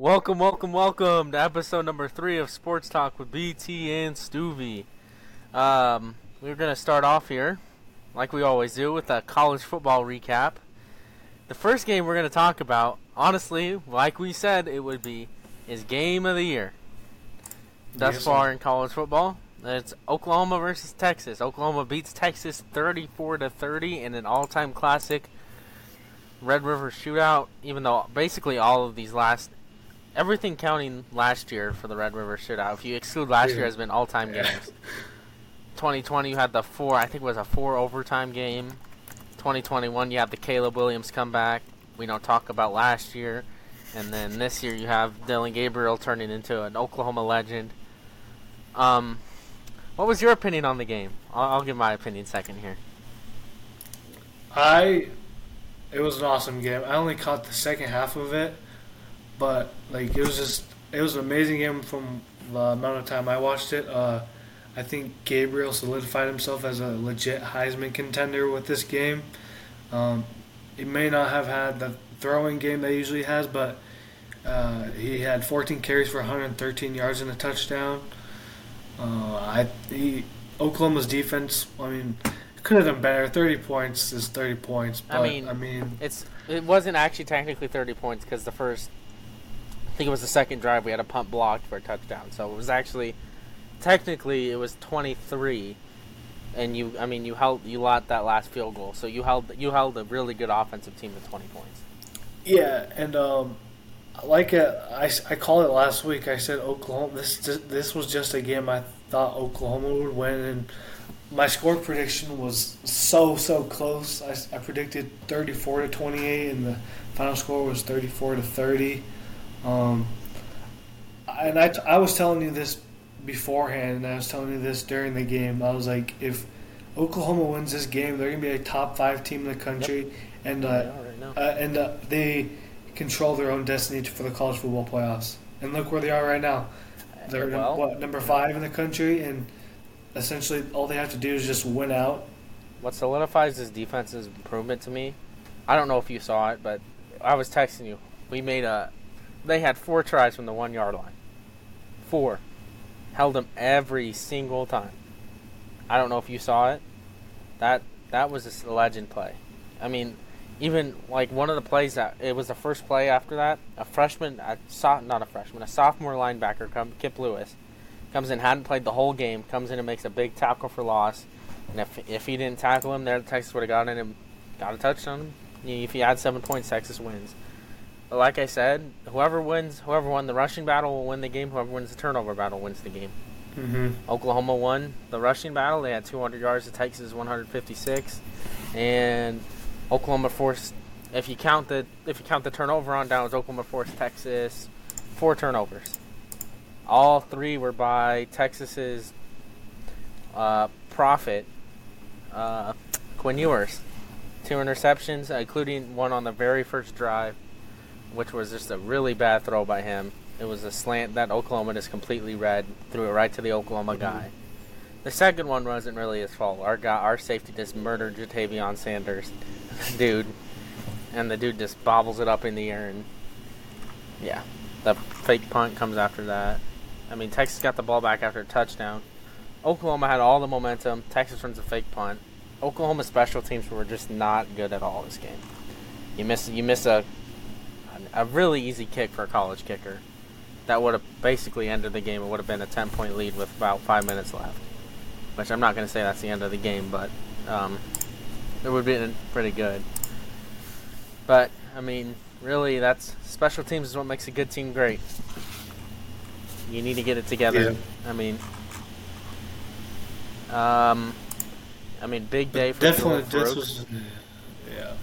Welcome, welcome, welcome to episode number three of Sports Talk with BT and Stueve. Um, we're going to start off here, like we always do, with a college football recap. The first game we're going to talk about, honestly, like we said it would be, is game of the year. Thus Yes, far in college football, it's Oklahoma versus Texas. Oklahoma beats Texas 34 to 30 in an all-time classic Red River shootout. Even though basically all of these last, everything counting last year for the Red River shootout, if you exclude last year, has been all-time games. 2020, you had the four. I think it was a four overtime game. 2021, you have the Caleb Williams comeback. We don't talk about last year, and then this year you have Dillon Gabriel turning into an Oklahoma legend. Um, what was your opinion on the game? I'll, I'll give my opinion second here. I it was an awesome game. I only caught the second half of it, but like it was just it was an amazing game from the amount of time I watched it. Uh, I think Gabriel solidified himself as a legit Heisman contender with this game. Um, he may not have had the throwing game that he usually has, but uh, he had 14 carries for 113 yards and a touchdown. Uh, I he, Oklahoma's defense. I mean, could have done better. 30 points is 30 points. I mean- I mean, It's it wasn't actually technically 30 points because the first, think it was the second drive we had a punt blocked for a touchdown. So it was actually, technically it was 23, and you I mean you held you lot that last field goal. So you held you held a really good offensive team to 20 points. Yeah, and um, like uh, I, I called it last week. I said Oklahoma. This this was just a game I thought Oklahoma would win, and my score prediction was so so close. I, I predicted thirty four to twenty eight, and the final score was thirty four to thirty. Um, and I I was telling you this beforehand, and I was telling you this during the game. I was like, if Oklahoma wins this game, they're gonna be a top five team in the country, and uh, I right uh, and uh, they control their own destiny for the college football playoffs. And look where they are right now. They're num- well, what number five in the country, and essentially all they have to do is just win out. What solidifies this defense's improvement to me, I don't know if you saw it, but I was texting you. We made a. They had four tries from the one yard line. Four. Held them every single time. I don't know if you saw it. That that was a legend play. I mean, even like one of the plays that it was the first play after that. A freshman, I saw not a freshman, a sophomore linebacker, come Kip Lewis, comes in, hadn't played the whole game, comes in and makes a big tackle for loss. And if if he didn't tackle him, there Texas would have gotten him, got a touchdown. If he had seven points, Texas wins. Like I said, whoever wins, whoever won the rushing battle will win the game. Whoever wins the turnover battle wins the game. Mm-hmm. Oklahoma won the rushing battle. They had 200 yards to Texas 156, and Oklahoma forced. If you count the if you count the turnover on downs, Oklahoma forced Texas four turnovers. All three were by Texas's uh, prophet, uh, Quinn Ewers. Two interceptions, including one on the very first drive, which was just a really bad throw by him. It was a slant that Oklahoma just completely read, threw it right to the Oklahoma mm-hmm. guy. The second one wasn't really his fault. Our guy, our safety just murdered Ja'Tavion Sanders, dude, and the dude just bobbles it up in the air, and yeah, the fake punt comes after that. I mean, Texas got the ball back after a touchdown. Oklahoma had all the momentum. Texas runs a fake punt. Oklahoma special teams were just not good at all this game. You miss you miss a a really easy kick for a college kicker. That would have basically ended the game. It would have been a 10 point lead with about five minutes left. Which I'm not going to say that's the end of the game, but um, it would have been pretty good. But, I mean, really, that's special teams is what makes a good team great. You need to get it together. I mean, um, I mean, big day for Definitely, this was yeah.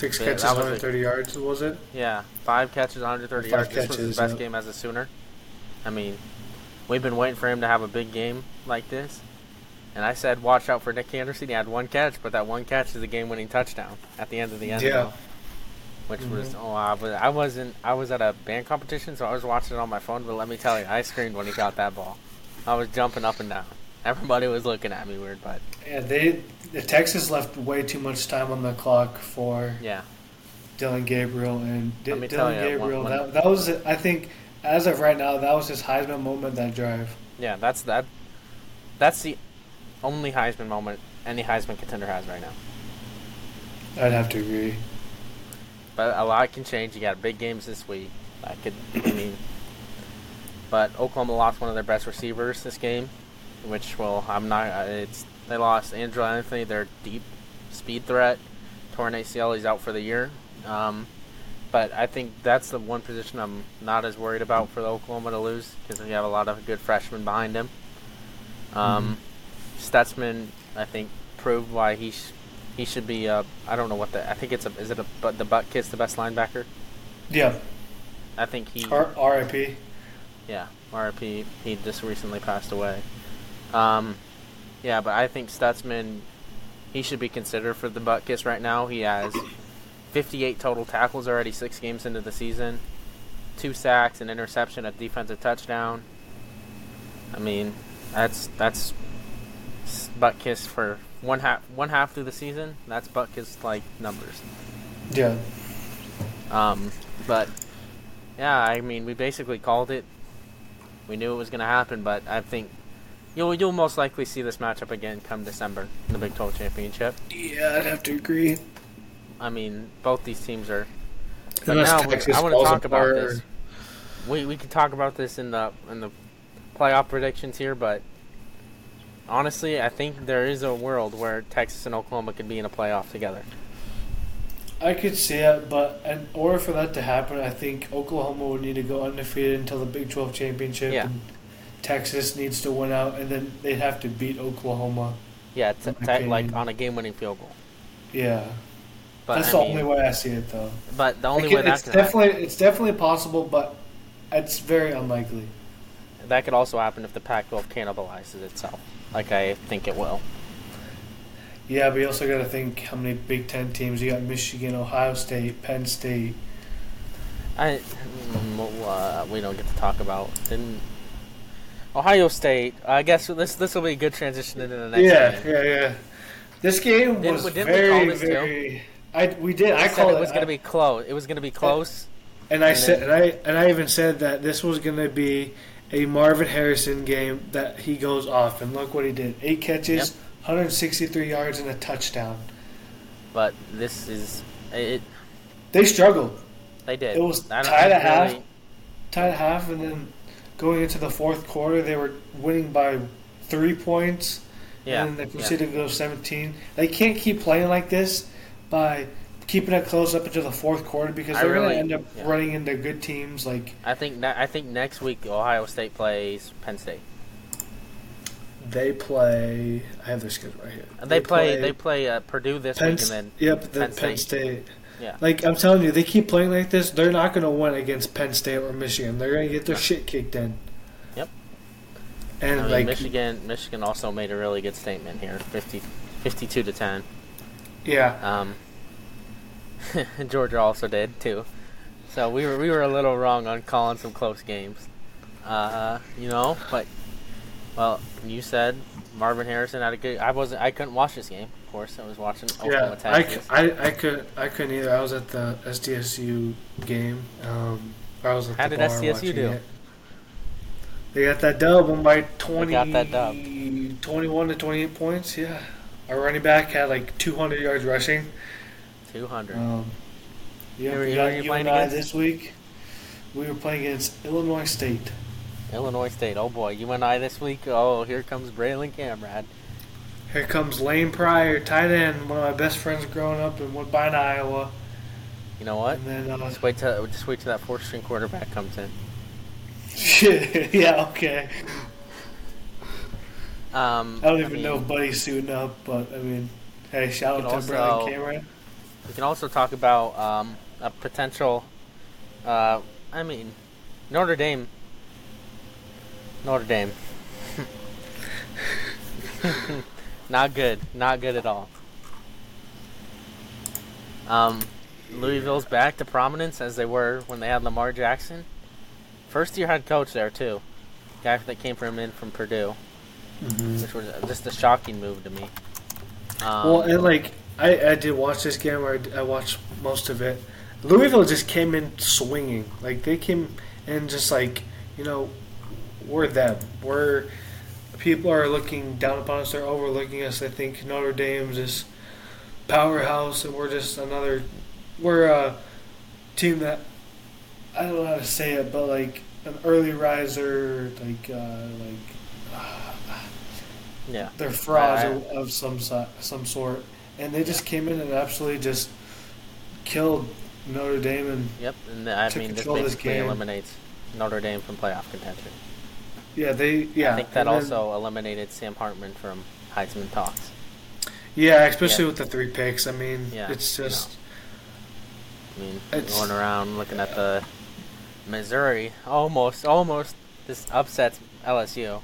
Six Yeah, catches, that was a- 130 yards. Was it? Yeah, five catches, 130 Five yards. This was catches, his best yeah. game as a Sooner. I mean, we've been waiting for him to have a big game like this. And I said, watch out for Nick Anderson. He had one catch, but that one catch is a game-winning touchdown at the end of the end. Yeah. zone, Which was mm-hmm. oh, I was I wasn't I was at a band competition, so I was watching it on my phone. But let me tell you, I screamed when he got that ball. I was jumping up and down. Everybody was looking at me weird, but Yeah, they the Texas left way too much time on the clock for yeah, Dillon Gabriel and D- Let me tell Dillon you, one- Gabriel. one- that, that was I think as of right now that was his Heisman moment that drive. Yeah, that's that. That's the only Heisman moment any Heisman contender has right now. I'd have to agree. But a lot can change. You got big games this week. I could, I mean, but Oklahoma lost one of their best receivers this game, which well, I'm not. uh, It's they lost Andrel Anthony, their deep speed threat, torn ACL. He's out for the year. Um, but I think that's the one position I'm not as worried about for the Oklahoma to lose because we have a lot of good freshmen behind him. Um, Stutsman, I think, proved why he sh- he should be. Uh, I don't know what the. I think it's a. Is it a? But the Butkus the best linebacker. Yeah. I think he. R- R.I.P. Yeah, RIP. He just recently passed away. Um, yeah, but I think Stutsman, he should be considered for the Butkus right now. He has 58 total tackles already, six games into the season, two sacks, an interception, a defensive touchdown. I mean, that's that's Butkus for one half one half through the season. That's Butkus like numbers. Yeah. Um, but yeah, I mean, we basically called it. We knew it was going to happen, but I think you'll you'll most likely see this matchup again come December in the Big 12 championship. Yeah, I'd have to agree. I mean, both these teams are. But Unless now we- Texas I want to falls talk about this. We we could talk about this in the in the playoff predictions here, but honestly, I think there is a world where Texas and Oklahoma could be in a playoff together. I could see it, but in order for that to happen, I think Oklahoma would need to go undefeated until the Big 12 championship. Yeah. And Texas needs to win out, and then they'd have to beat Oklahoma. Yeah, t- t- like on a game-winning field goal. Yeah. But That's I the mean, only way I see it, though. But the only Like, way that it's could happen. definitely it's definitely possible, but it's very unlikely. That could also happen if the Pac-12 cannibalizes itself, like I think it will. Yeah, but you also got to think how many Big Ten teams you got: Michigan, Ohio State, Penn State. I mm, well, uh, we don't get to talk about didn't Ohio State. I guess this this will be a good transition into the next yeah, game. yeah, yeah. This game Didn't- was didn't we very, this too? very. I we did. I I called it was going to be close. It was going to be close. And I And said, then- and I and I even said that this was going to be a Marvin Harrison game that he goes off, and look what he did: eight catches, 163 yards, and a touchdown. But this is it. They struggled, They did. It was tied I at half. really- tied at half, and then going into the fourth quarter, they were winning by three points, Yeah. and then they yeah. proceeded to go 17. They can't keep playing like this by keeping it close up into the fourth quarter because they're going to end up yeah. running into good teams like I think I think next week Ohio State plays Penn State. they play. I have their schedule right here. And they, play, they play uh, Purdue this Penn, week and then yep, the Penn Penn, State. State. Yeah. Like I'm telling you, they keep playing like this. They're not going to win against Penn State or Michigan. They're going to get their No. shit kicked in. Yep. And I mean, like Michigan Michigan also made a really good statement here, 50, 52 to 10. yeah, Um, Georgia also did too. So we were we were a little wrong on calling some close games. Uh, you know, but well, you said Marvin Harrison had a good. I wasn't. I couldn't watch this game. Of course, I was watching Oklahoma yeah. I, Texas. c- I, I could I couldn't either. I was at the SDSU game. Um, I was at How the did SDSU do? it. They got that dub, won by 20, got that dub. 21 to 28 points. Yeah, our running back had like 200 yards rushing. Two hundred. Um, yeah, we're you you playing and I against? this week. We were playing against Illinois State. Illinois State. Oh boy, you and I this week. Oh, here comes Braylon Camrad. Here comes Lane Pryor, tight end, one of my best friends growing up in Woodbine, Iowa. You know what? And then, uh, Just wait till just wait till that fourth string quarterback comes in. yeah, okay. Um, I don't even mean, know if Buddy's suiting up, but I mean, hey, shout out to Brian also- Cameron. We can also talk about um, a potential. Uh, I mean, Notre Dame. Notre Dame. not good. Not good at all. Um, Louisville's back to prominence as they were when they had Lamar Jackson. First year head coach there, too. Guy that came from in from Purdue, which was just a shocking move to me. Um, Well, and like I, I did watch this game, or I, I watched most of it, Louisville just came in swinging. Like they came in just like you know, we're them. We're people are looking down upon us. They're overlooking us. I think Notre Dame's just powerhouse, and we're just another. We're a team that I don't know how to say it, but like an early riser, like uh, like Yeah. they're frauds I- of, of some si- some sort, and they just came in and absolutely just killed Notre Dame and Yep. And I mean, this this basically game. eliminates Notre Dame from playoff contention. Yeah they yeah I think that and then- also eliminated Sam Hartman from Heisman talks. yeah especially Yeah. with the three picks. I mean Yeah, it's just I mean, It's- going around looking at the Missouri, almost, almost this upsets LSU.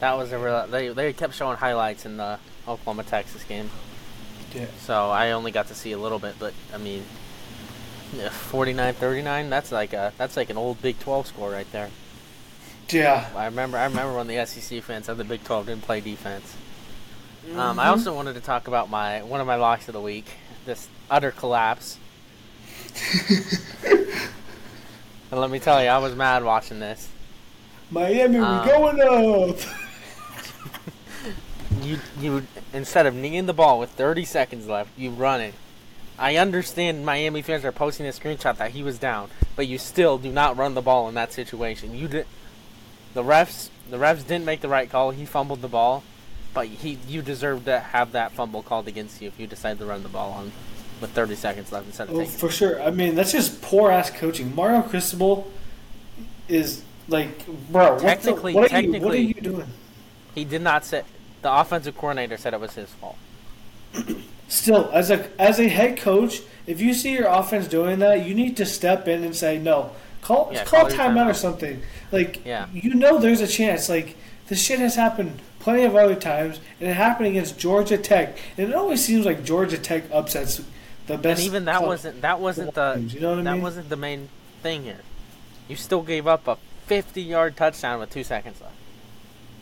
That was a real. They they kept showing highlights in the Oklahoma Texas game, yeah. so I only got to see a little bit. But I mean, yeah, 49-39, That's like a that's like an old Big Twelve score right there. Yeah. I remember I remember when the SEC fans said the Big Twelve didn't play defense. Um, I Mhm. also wanted to talk about my one of my locks of the week. This utter collapse. and let me tell you, I was mad watching this. Miami, Um, we going up. You you instead of kneeing the ball with 30 seconds left, you run it. I understand Miami fans are posting a screenshot that he was down, but you still do not run the ball in that situation. You did. The refs the refs didn't make the right call. He fumbled the ball, but he you deserve to have that fumble called against you if you decide to run the ball on with 30 seconds left instead of Oh, for sure. I mean, that's just poor ass coaching. Mario Cristobal is like, bro. What, Technically- the, what, are, you, what are you doing? He did not say. The offensive coordinator said it was his fault. Still, as a as a head coach, if you see your offense doing that, you need to step in and say no. Call Yeah, call call timeout or something. Like Yeah. you know, there's a chance. Like this shit has happened plenty of other times, and it happened against Georgia Tech. And it always seems like Georgia Tech upsets the best. And even that wasn't that wasn't the you know that mean? wasn't the main thing here. You still gave up a 50-yard touchdown with two seconds left.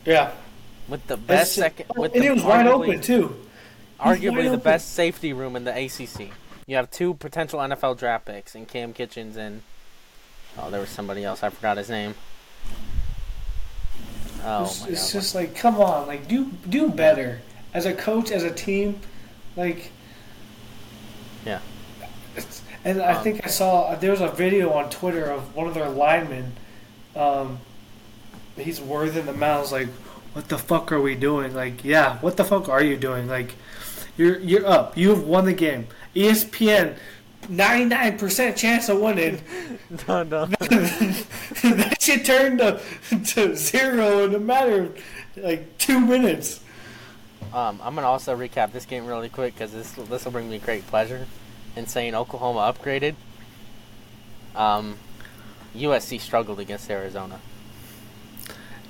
yeah. With the best second, with and the it was wide open too. Arguably the best safety room in the ACC. You have two potential NFL draft picks in Kam Kinchens and oh, there was somebody else. I forgot his name. Oh it's it's just like, come on, like do do better as a coach, as a team, like. Yeah. And I Um, think I saw there was a video on Twitter of one of their linemen. Um, he's worthing the mouse. Like, what the fuck are we doing? Like, yeah, what the fuck are you doing? Like, you're you're up. You have won the game. ESPN, ninety nine percent chance of winning. no, no. that shit turned to, to zero in a matter of like two minutes. Um, I'm gonna also recap this game really quick because this this will bring me great pleasure in saying Oklahoma upgraded. Um, USC struggled against Arizona.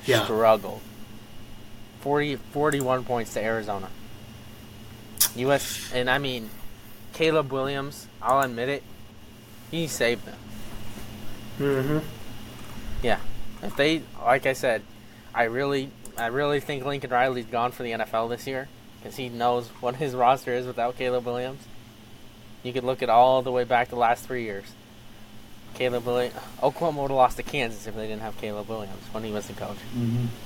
Yeah. Struggled. 40, 41 points to Arizona. US and I mean, Caleb Williams. I'll admit it. He saved them. Mm-hmm. Yeah. If they, like I said, I really, I really think Lincoln Riley's gone for the NFL this year because he knows what his roster is without Caleb Williams. You could look at all the way back the last three years. Caleb Williams, Oklahoma would have lost to Kansas if they didn't have Caleb Williams when he was the coach. Mm-hmm.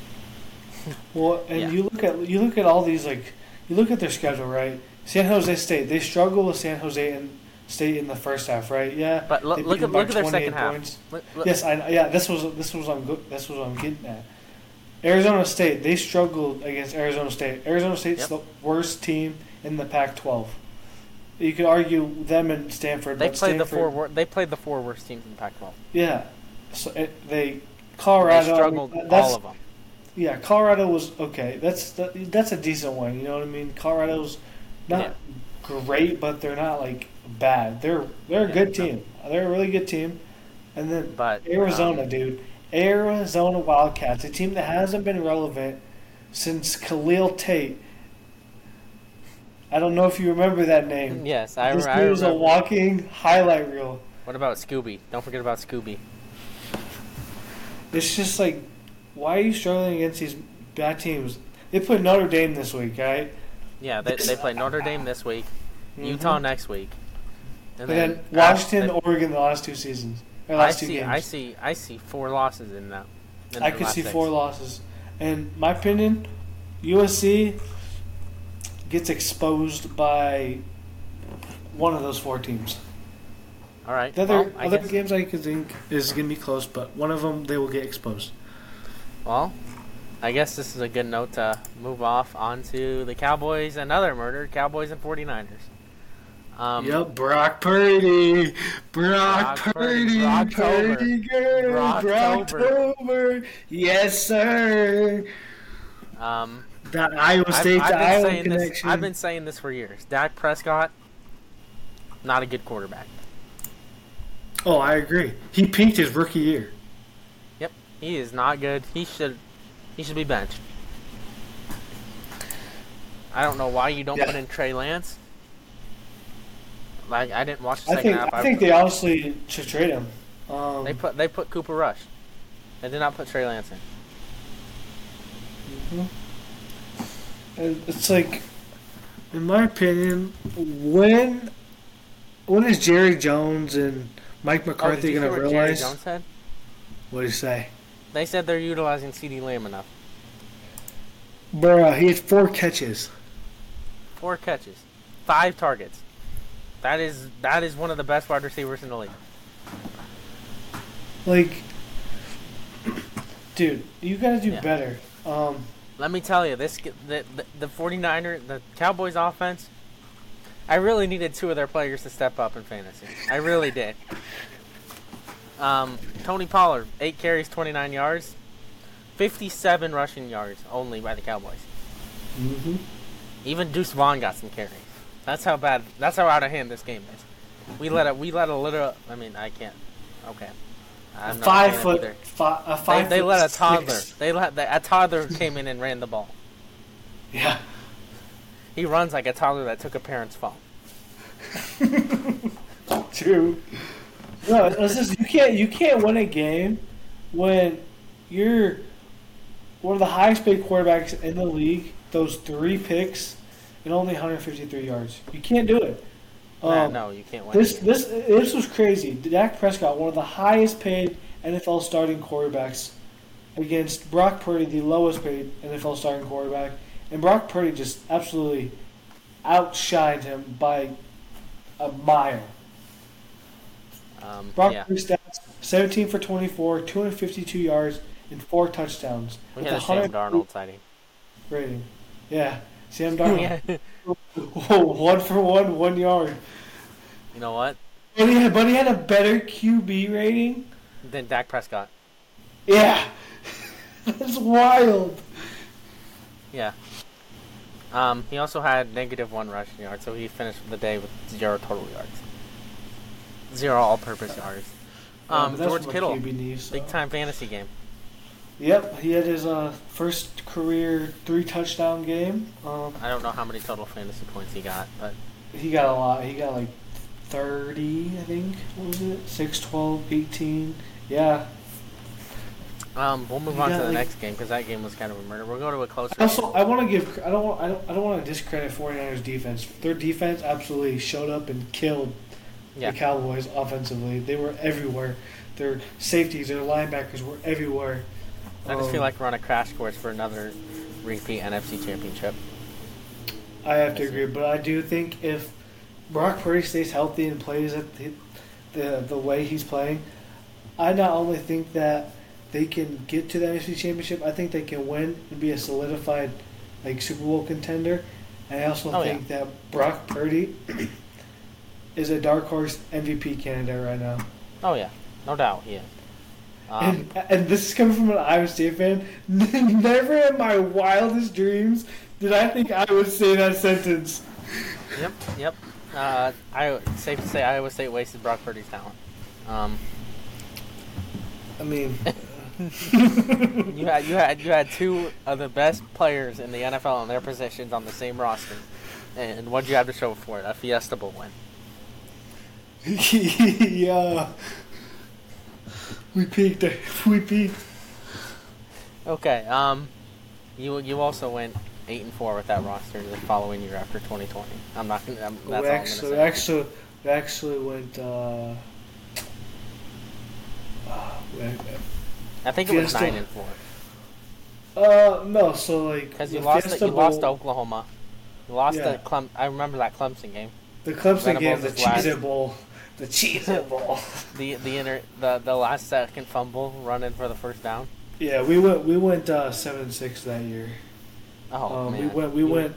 Well, and Yeah. you look at you look at all these like you look at their schedule, right? San Jose State they struggle with San Jose and State in the first half, right? Yeah. But look, look at look at their 28 second half. points. Look, look, Yes, I yeah. This was this was on good. This was what I'm getting at. Arizona State they struggled against Arizona State. Arizona State's Yep. the worst team in the Pac-12. You could argue them and Stanford. they played the four. wor- They played the four worst teams in the Pac-12. Yeah. So it, they They Colorado. struggled that's, all of them. Yeah, Colorado was okay. That's that, that's a decent one. You know what I mean? Colorado's not Yeah. great, but they're not like bad. They're they're a Yeah, good team. They're a really good team. And then But Arizona, um, dude, Arizona Wildcats, a team that hasn't been relevant since Khalil Tate. I don't know if you remember that name. Yes, I, this I dude was a walking highlight reel. What about Scooby? Don't forget about Scooby. It's just like, why are you struggling against these bad teams? They put Notre Dame this week, right? Yeah, they, they play Notre Dame this week, Mhm. Utah next week, And, then Washington, Oregon, the last two seasons. Or I two see. games. I see. I see four losses in that. in I could see six. four losses. And my opinion, USC gets exposed by one of those four teams. All right. The other well, other guess- games I could think is gonna be close, but one of them they will get exposed. Well, I guess this is a good note to move off onto the Cowboys Another murder, Cowboys and 49ers. Um, yep, Brock Purdy, Brock, Brock Purdy, Purdy, Brocktober. Purdy Brocktober. Brocktober. yes sir. Um, That Iowa I've, State I've been Iowa saying this. connection. I've been saying this for years. Dak Prescott, not a good quarterback. oh, I agree. He peaked his rookie year. Yep, he is not good. He should, he should be benched. I don't know why you don't Yeah. put in Trey Lance. Like I didn't watch the I think half. I think they honestly should trade him. Um, They put they put Cooper Rush. They did not put Trey Lance in. Mhm. It's like, in my opinion, when when is Jerry Jones and Mike Oh, McCarthy you gonna what realize? Jones said? What do you say, They said they're utilizing CeeDee Lamb enough. Bruh, He had four catches. Four catches, five targets. That is that is one of the best wide receivers in the league. Like, dude, you gotta do Yeah. better. Um, Let me tell you, this the, the the 49er, the Cowboys offense. I really needed two of their players to step up in fantasy. I really did. Um, Tony Pollard, eight carries, 29 yards, 57 rushing yards only by the Cowboys. mhm. Even Deuce Vaughn got some carries. That's how bad. That's how out of hand this game is. We let a we let a little. I mean, I can't. Okay. a I'm not five foot, fi- a They, five. they foot let a six- toddler. They let the, a toddler came in and ran the ball. Yeah. He runs like a toddler that took a parent's phone. True. No, it's just you can't you can't win a game when you're one of the highest paid quarterbacks in the league. Those three picks and only 153 yards. You can't do it. Um, no, you can't win. This this this was crazy. Dak Prescott, one of the highest paid NFL starting quarterbacks, against Brock Purdy, the lowest paid NFL starting quarterback, and Brock Purdy just absolutely outshined him by a mile. Um, Brock yeah, Purdy stats: 17 for 24, 252 yards, and four touchdowns. we with had a Sam 100 Darnold sighting. rating. Yeah, Sam Darnold. One for one, one yard. you know what? But he, had, but he had a better QB rating. Then Dak Prescott. Yeah. That's wild. Yeah. Um, he also had negative one rushing yards, so he finished the day with zero total yards. Zero all-purpose yards. Yeah, Um, that's George Kittle, needs, so. big time fantasy game. Yep, he had his uh, first career three touchdown game. Um, I don't know how many total fantasy points he got, but he got a lot. He got like 30, I think. What was it? 6, 12, 18. Yeah. um, we'll move on to the like- next game because that game was kind of a murder. We'll go to a closer. Also, game. I want to give. I don't. I don't. I don't want to discredit 49ers defense. Their defense absolutely showed up and killed Yeah. the Cowboys offensively. They were everywhere. Their safeties, their linebackers were everywhere. I just feel Um, like we're on a crash course for another repeat NFC championship. I have to agree, but I do think if Brock Purdy stays healthy and plays at the, the the way he's playing, I not only think that they can get to the NFC Championship, I think they can win and be a solidified like Super Bowl contender. And I also Oh, yeah. think that Brock Purdy is a dark horse MVP candidate right now. Oh yeah, no doubt he is. Um, and, and this is coming from an Iowa State fan. Never in my wildest dreams did I think I would say that sentence. Yep, yep. Uh, I safe to say Iowa State wasted Brock Purdy's talent. Um, I mean, you had you had you had two of the best players in the NFL in their positions on the same roster, and what'd you have to show for it? A Fiesta Bowl win. yeah. We peaked. We peaked. Okay. Um, you you also went eight and four with that roster the following year after 2020. I'm not gonna. I'm, that's we actually, actually, We actually went. Uh, uh, I think it was Fiesta. nine and four uh, no, so like because you lost. Fiesta you lost to Oklahoma. You lost Yeah. to Clem. I remember that Clemson game. the Clemson game, the Venables' Cheez Bowl, the Cheez It Bowl. The the inter the the last second fumble running for the first down. yeah, we went we went uh, seven six that year. Oh um, man, we went we You- went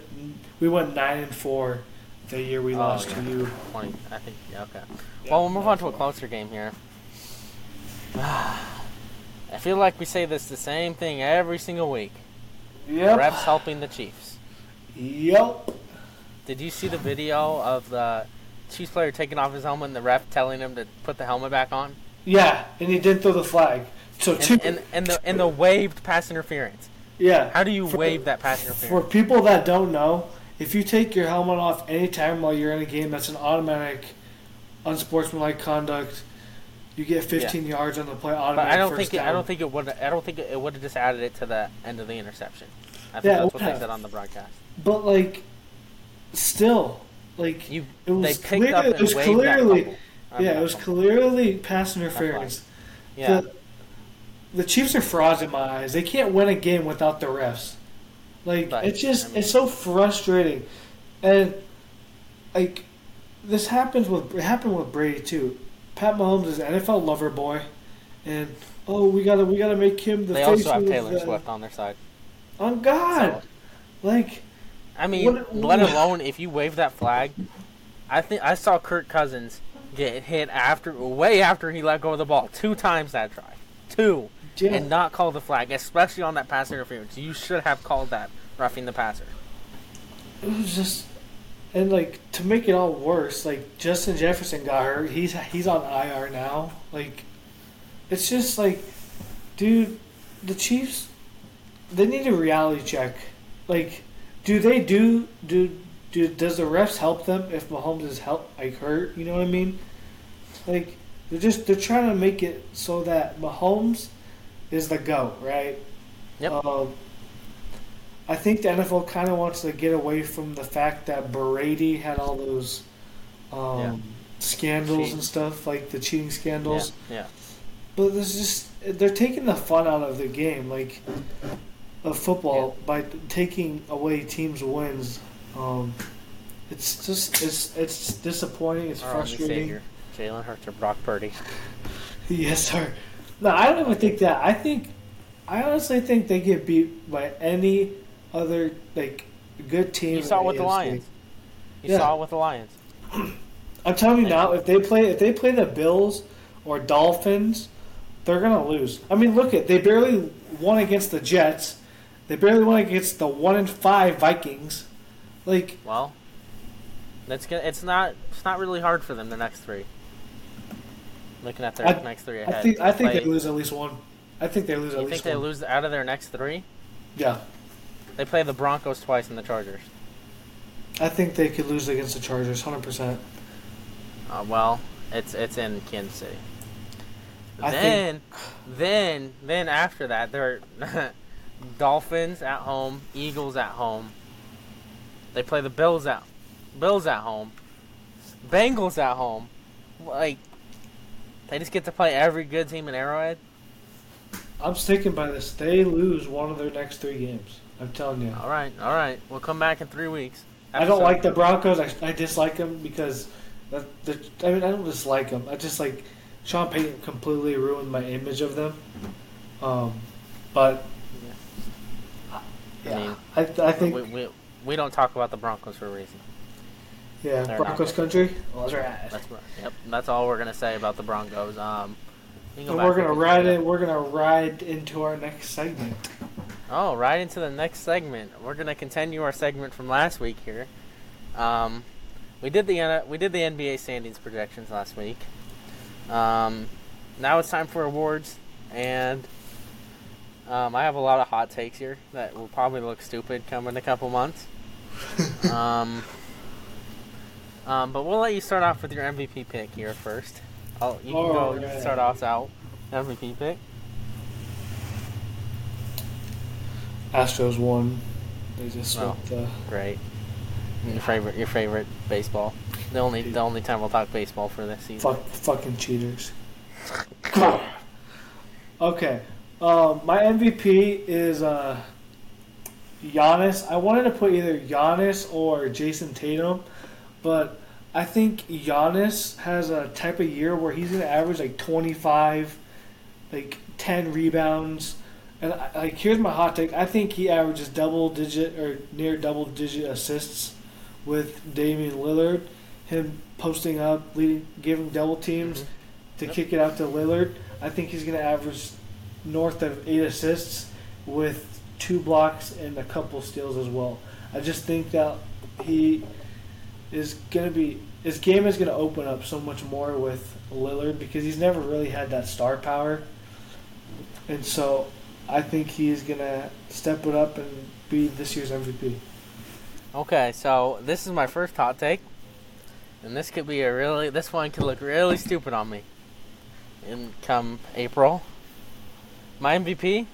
we went nine and four the year we Oh, lost yeah. to you. 20, I think. Yeah, okay. Yeah, well, we'll move on to a that's closer game here. I feel like we say this the same thing every single week. Yep. Refs helping the Chiefs. Yep. Did you see the video of the Chiefs player taking off his helmet and the ref telling him to put the helmet back on? Yeah, and he didn't throw the flag. So two. And, and, and the and the waived pass interference. yeah. How do you For- waive that pass interference? For people that don't know, if you take your helmet off anytime while you're in a game, that's an automatic unsportsmanlike conduct. You get 15 yards on the play. But I don't think it, I don't think it would I don't think it, would have just added it to the end of the interception. I think Yeah, that's what they said on the broadcast. But like, still, like You it was they picked clear, it was clearly, fumble. I mean, yeah, it was clearly pass interference. Yeah. The, the Chiefs are frauds in my eyes. They can't win a game without the refs. Like it's just I mean- it's so frustrating, and like this happens with it happened with Brady too. Pat Mahomes is an NFL lover boy, and oh we gotta we gotta make him the they face also have Taylor the, Swift on their side. On God, like I mean, What- let alone if you wave that flag. I think I saw Kirk Cousins get hit after, way after he let go of the ball, two times that drive, two, yeah, and not call the flag, especially on that pass interference. You should have called that roughing the passer. it was just. And like to make it all worse, like Justin Jefferson got hurt. He's he's on IR now. Like, it's just like, dude, the Chiefs, they need a reality check. Like, do they do do do? Does the refs help them if Mahomes is help like hurt? You know what I mean? Like, they're just they're trying to make it so that Mahomes is the go, right? Yep. Um, I think the NFL kind of wants to get away from the fact that Brady had all those um, Yeah. scandals Cheat. and stuff, like the cheating Yeah, scandals. yeah. But there's just they're taking the fun out of the game, like of football, by taking away teams' wins. Um, it's just it's it's disappointing. It's Our frustrating. Jalen Hurts or Brock Purdy. yes, sir. No, I don't even think that. I think I honestly think they get beat by any other like good team. You saw with the AFC. Lions. You Yeah. saw with the Lions. I'm telling you now, if they play if they play the Bills or Dolphins, they're gonna lose. I mean, look at they barely won against the Jets. They barely won against the one and five Vikings. Like Well, that's good. It's not. It's not really hard for them. The next three. Looking at their I- next three ahead, I think I think Play- they lose at least one. I think they lose at You think they one. lose out of their next three? Yeah, They play the Broncos twice and the Chargers. I think they could lose against the Chargers, hundred percent. Uh, well, it's it's in Kansas City. I then, then, then after that, they're Dolphins at home, Eagles at home. They play the Bills at Bills at home, Bengals at home. Like they just get to play every good team in Arrowhead. I'm sticking by this. They lose one of their next three games. I'm telling you. All right, all right. We'll come back in three weeks. I don't like the Broncos. I, I dislike them because, that, the, I mean, I don't dislike them. I just like Sean Payton completely ruined my image of them. Um, but I yeah, mean, I, I think we, we, we don't talk about the Broncos for a reason. yeah, they're Broncos country. Well, that's right. That's right. Yep. That's all we're gonna say about the Broncos. Um, you And we're gonna ride it. We're gonna ride into our next segment. Oh, right into the next segment. We're gonna continue our segment from last week here. Um, we did the N- we did the NBA standings projections last week. Um, now it's time for awards, and um, I have a lot of hot takes here that will probably look stupid come in a couple months. um, um, but we'll let you start off with your MVP pick here first. I'll, you can Oh, go. You yeah. can start us out. MVP pick. Astros won. They just Oh. swept the. Great. Your favorite, your favorite baseball. The only the only time we'll talk baseball for this season. Fuck, fucking cheaters. okay. Um, my MVP is uh, Giannis. I wanted to put either Giannis or Jayson Tatum, but I think Giannis has a type of year where he's going to average like 25, like 10 rebounds. And I- like, here's my hot take. I think he averages double digit or near double digit assists with Damian Lillard. Him posting up, leading, giving double teams Mhm. to Yep. kick it out to Lillard. I think he's going to average north of eight assists with two blocks and a couple steals as well. I just think that he is going to be his game is going to open up so much more with Lillard because he's never really had that star power, and so I think he's going to step it up and be this year's MVP. Okay, so this is my first hot take, and this could be a really this one could look really stupid on me. In come April, my MVP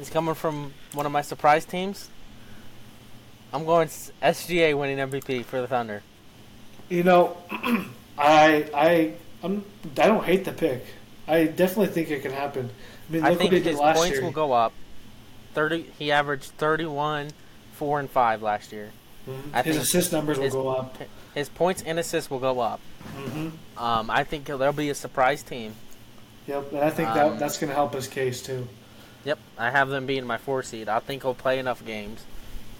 is coming from one of my surprise teams. I'm going SGA winning MVP for the Thunder. You know, I I I'm I don't hate the pick. I definitely think it can happen. I mean, I look think what he did his last points year. will go up. Thirty. He averaged thirty-one, four and five last year. Mhm. I His assist numbers will his- go up. His points and assists will go up. hmm Um, I think there'll be a surprise team. Yep, and I think Um, that that's going to help his case too. Yep, I have them being my four seed. I think he'll play enough games.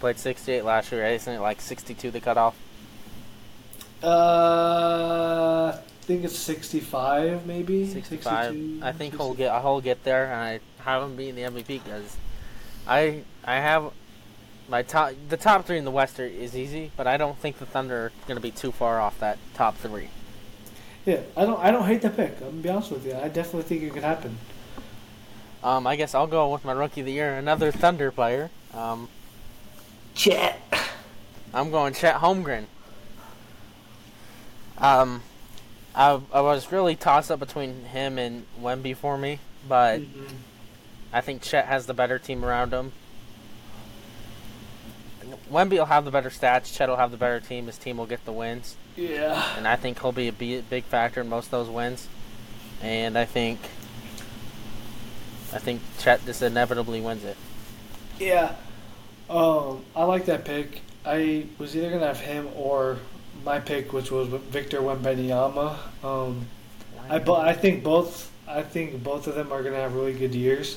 Played 68 last year. Isn't it like 62 the cutoff? Uh, I think it's 65, maybe 65. 62, I think he'll get. He'll get there, and I have him being the MVP because I I have my top. The top three in the West are, is easy, but I don't think the Thunder are going to be too far off that top three. Yeah, I don't I don't hate the pick. I'm gonna be honest with you. I definitely think it could happen. Um, I guess I'll go with my rookie of the year, another Thunder player. Um, Chet. I'm going Chet Holmgren. Um, I I was really tossed up between him and Wemby for me, but Mhm. I think Chet has the better team around him. Wemby will have the better stats. Chet will have the better team. His team will get the wins, Yeah. and I think he'll be a big factor in most of those wins. And I think, I think Chet just inevitably wins it. Yeah. Um, I like that pick. I was either gonna have him or my pick, which was Victor Wembanyama. Um, I bo- I think both. I think both of them are gonna have really good years.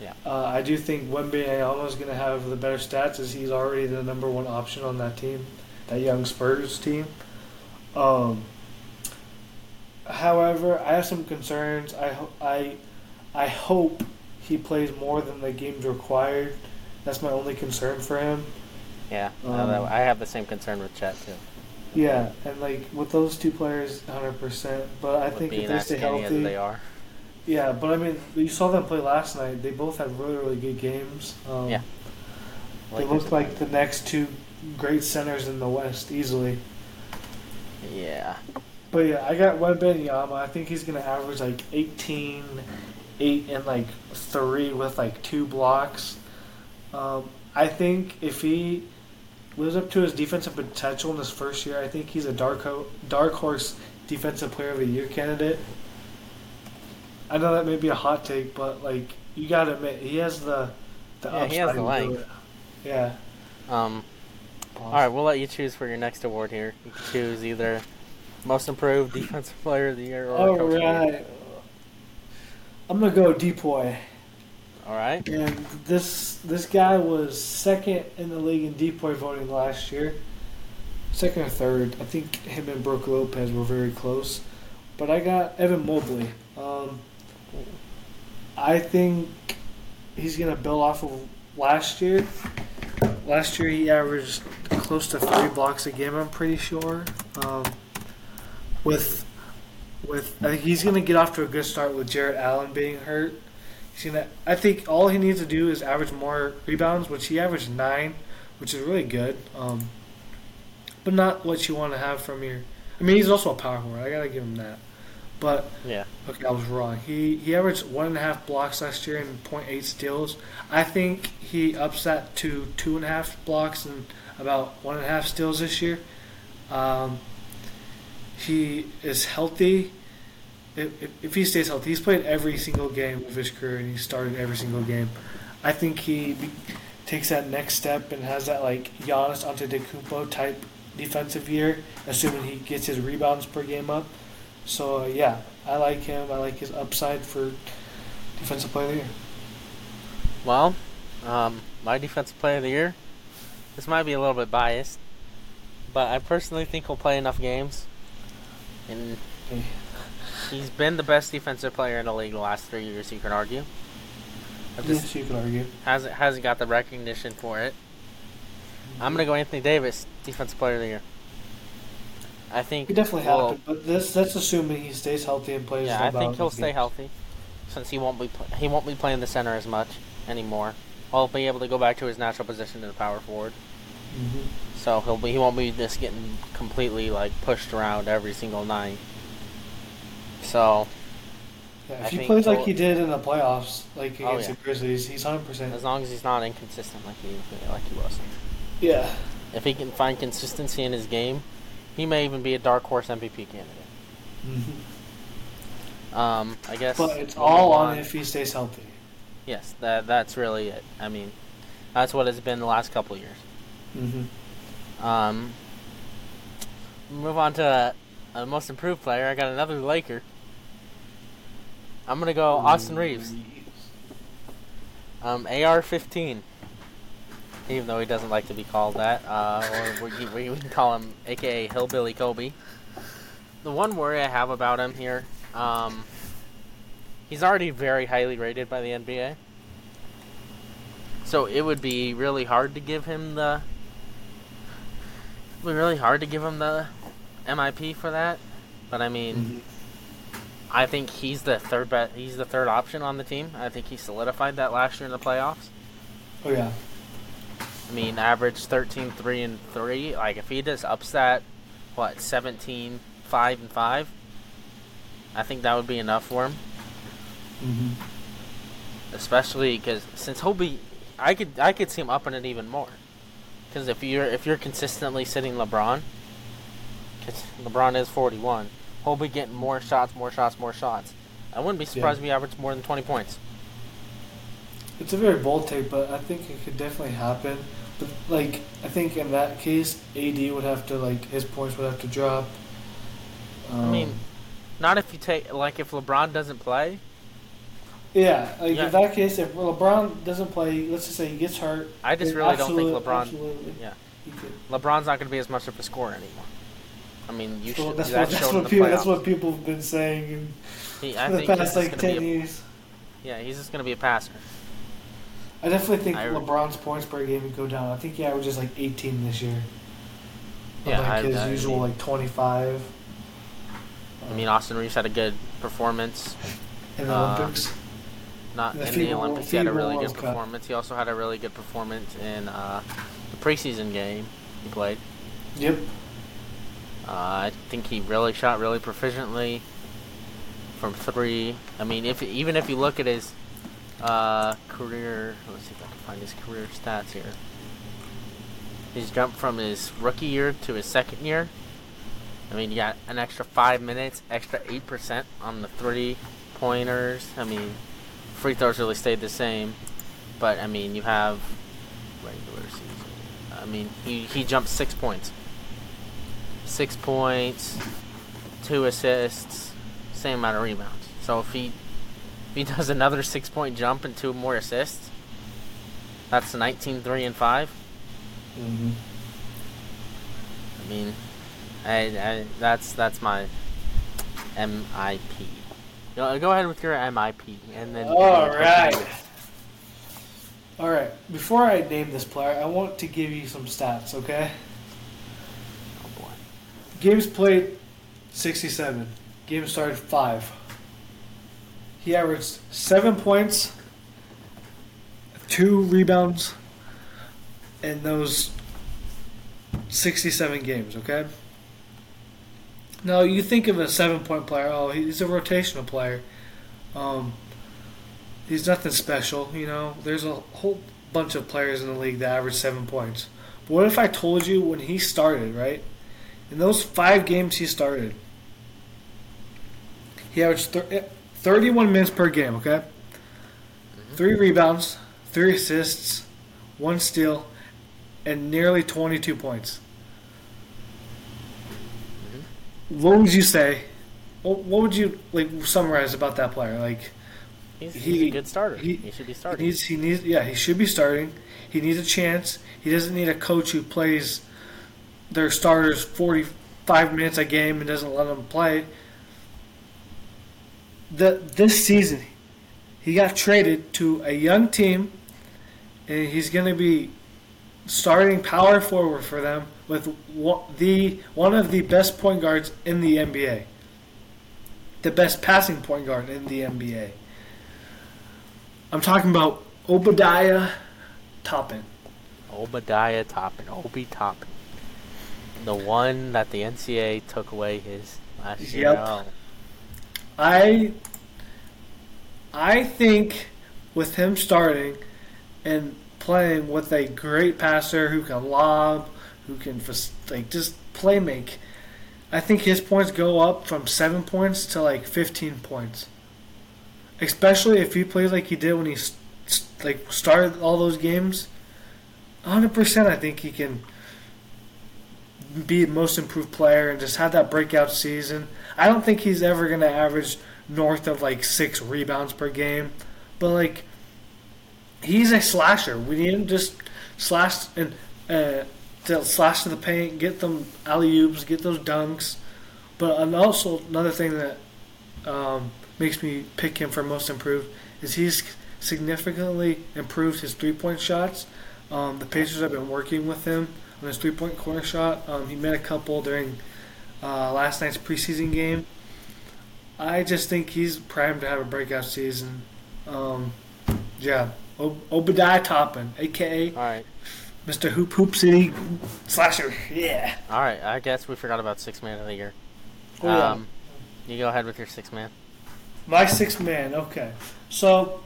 Yeah. Uh, I do think Wembanyama is gonna have the better stats, as he's already the number one option on that team, that young Spurs team. Um. However, I have some concerns. I ho- I I hope he plays more than the games required. That's my only concern for him. Yeah, Um, I have the same concern with Chet too. Yeah, and like with those two players, hundred percent. But I with think if they stay healthy, they are. yeah. But I mean, you saw them play last night. They both had really, really good games. Um, Yeah. they looked like the next two great centers in the West easily. Yeah. But yeah, I got Wembanyama. I think he's gonna average like 18, 8, and like three with like two blocks. Um, I think if he lives up to his defensive potential in his first year, I think he's a dark ho- dark horse defensive player of the year candidate. I know that may be a hot take, but like you gotta admit he has the the Yeah, he has the length. Yeah. Um. All right, we'll let you choose for your next award here. You can choose either most improved defensive player of the year or All coach of the year. right. I'm gonna go Depoy. All right. And this this guy was second in the league in depoy voting last year. Second or third. I think him and Brook Lopez were very close. But I got Evan Mobley. Um, I think he's gonna build off of last year. Last year he averaged close to three blocks a game. I'm pretty sure. Um, with with I think he's gonna get off to a good start with Jarrett Allen being hurt. He's gonna. I think all he needs to do is average more rebounds, which he averaged nine, which is really good. Um, but not what you want to have from your. I mean, he's also a power forward. I gotta give him that. But Yeah. okay, I was wrong. He he averaged one and a half blocks last year and 0.8 steals. I think he ups that to two and a half blocks and about one and a half steals this year. Um, he is healthy, if, if, he stays healthy, he's played every single game of his career and he started every single game. I think he be, takes that next step and has that like Giannis Antetokounmpo type defensive year, assuming he gets his rebounds per game up. So yeah, I like him. I like his upside for defensive player of the year. Well, um, my defensive player of the year. This might be a little bit biased, but I personally think he'll play enough games, and he's been the best defensive player in the league the last three years. You can argue. Yes, you can argue. Hasn't hasn't got the recognition for it. I'm gonna go Anthony Davis, defensive player of the year. I think he definitely happen, but this that's assuming he stays healthy and plays. Yeah, I think he'll stay games. healthy, since he won't be he won't be playing the center as much anymore. He'll be able to go back to his natural position in the power forward. Mm-hmm. So he'll be he won't be just getting completely like pushed around every single night. So. Yeah, if I he plays like he did in the playoffs, like oh, against oh, yeah. the Grizzlies, he's hundred percent. As long as he's not inconsistent like he like he was. Yeah. If he can find consistency in his game, he may even be a dark horse MVP candidate. Mm-hmm. Um, I guess. But it's all on if he stays healthy. Yes, that that's really it. I mean, that's what it's been the last couple years. Mm-hmm. Um, move on to a, a, most improved player. I got another Laker. I'm gonna go Austin Reaves. Um, AR-15 even though he doesn't like to be called that, uh, or we, we, can call him AKA Hillbilly Kobe. The one worry I have about him here, um, he's already very highly rated by the NBA. So it would be really hard to give him the. It would be really hard to give him the MIP for that, but I mean, mm-hmm. I think he's the third bet. He's the third option on the team. I think he solidified that last year in the playoffs. Oh yeah. I mean, average 13, 3, and 3. Like, if he just ups that, what, 17, 5, and 5, I think that would be enough for him. Mm-hmm. Especially because since he'll be, I could I could see him upping it even more. Because if you're if you're consistently sitting LeBron, because LeBron is 41, he'll be getting more shots, more shots, more shots. I wouldn't be surprised yeah. if he averaged more than 20 points. It's a very bold take, but I think it could definitely happen. But like, I think in that case, AD would have to like his points would have to drop. Um, I mean, um, not if you take like if LeBron doesn't play. Yeah, like yeah. in that case, if LeBron doesn't play, let's just say he gets hurt. I just really don't think LeBron. Absolutely. Yeah, LeBron's not going to be as much of a scorer anymore. I mean, you so should. That's, what, that's, what people, that's what people have been saying he, I the past like ten a, years. Yeah, he's just going to be a passer. I definitely think I, LeBron's points per game would go down. I think yeah, he averages like 18 this year. Yeah, like I, his I, usual like 25. I mean, Austin Reaves had a good performance in the uh, Olympics. Not in the, in the Olympics, he had a really good performance. He also had a really good performance in uh, the preseason game he played. Yep. Uh, I think he really shot really proficiently from three. I mean, if even if you look at his uh, career. Let's see if I can find his career stats here. He's jumped from his rookie year to his second year. I mean, you got an extra five minutes, extra eight percent on the three pointers. I mean, free throws really stayed the same, but I mean, you have regular season. I mean, he he jumped six points. Six points, two assists, same amount of rebounds. So if he if he does another six point jump and two more assists, that's 19, 3, and 5. Mm-hmm. I mean, I, I, that's that's my MIP. Go, go ahead with your MIP, and then. All right. All right. Before I name this player, I want to give you some stats. Okay. Oh boy. Games played, sixty-seven. Games started five. He averaged seven points, two rebounds in those 67 games, okay? Now, you think of a seven point player, oh, he's a rotational player. Um, he's nothing special, you know? There's a whole bunch of players in the league that average seven points. But what if I told you when he started, right? In those five games he started, He averaged thir- eh, 31 minutes per game. Okay, three rebounds, three assists, one steal, and nearly 22 points. What would you say? What would you like summarize about that player? Like He's, He- he's a good starter. he- He, should be he starting. needs, he needs, yeah, he should be starting. He needs a chance. He doesn't need a coach who plays their starters 45 minutes a game and doesn't let them play. The this season, he got traded to a young team, and he's going to be starting power forward for them with the one of the best point guards in the NBA, the best passing point guard in the NBA. I'm talking about Obadiah Toppin. Obadiah Toppin, Obi Toppin, the one that the NCAA took away his last year. Yep. Oh. I I think with him starting and playing with a great passer who can lob, who can like just play make, I think his points go up from seven points to like 15 points. Especially if he plays like he did when he like started all those games. 100% I think he can be most improved player and just have that breakout season. I don't think he's ever going to average north of like six rebounds per game, but like he's a slasher. We need him just slash and uh, to slash to the paint, get them alley oops, get those dunks. But and also another thing that um, makes me pick him for most improved is he's significantly improved his three point shots. Um, the Pacers have been working with him on his three point corner shot. Um, he made a couple during uh, last night's preseason game. I just think he's primed to have a breakout season. Um, yeah, Ob- Obadiah Toppin, aka all right, Mr. Hoop Hoop City Slasher. Yeah. all right. I guess we forgot about six man of the year. Oh, yeah. Um, you go ahead with your six man. My six man. Okay, so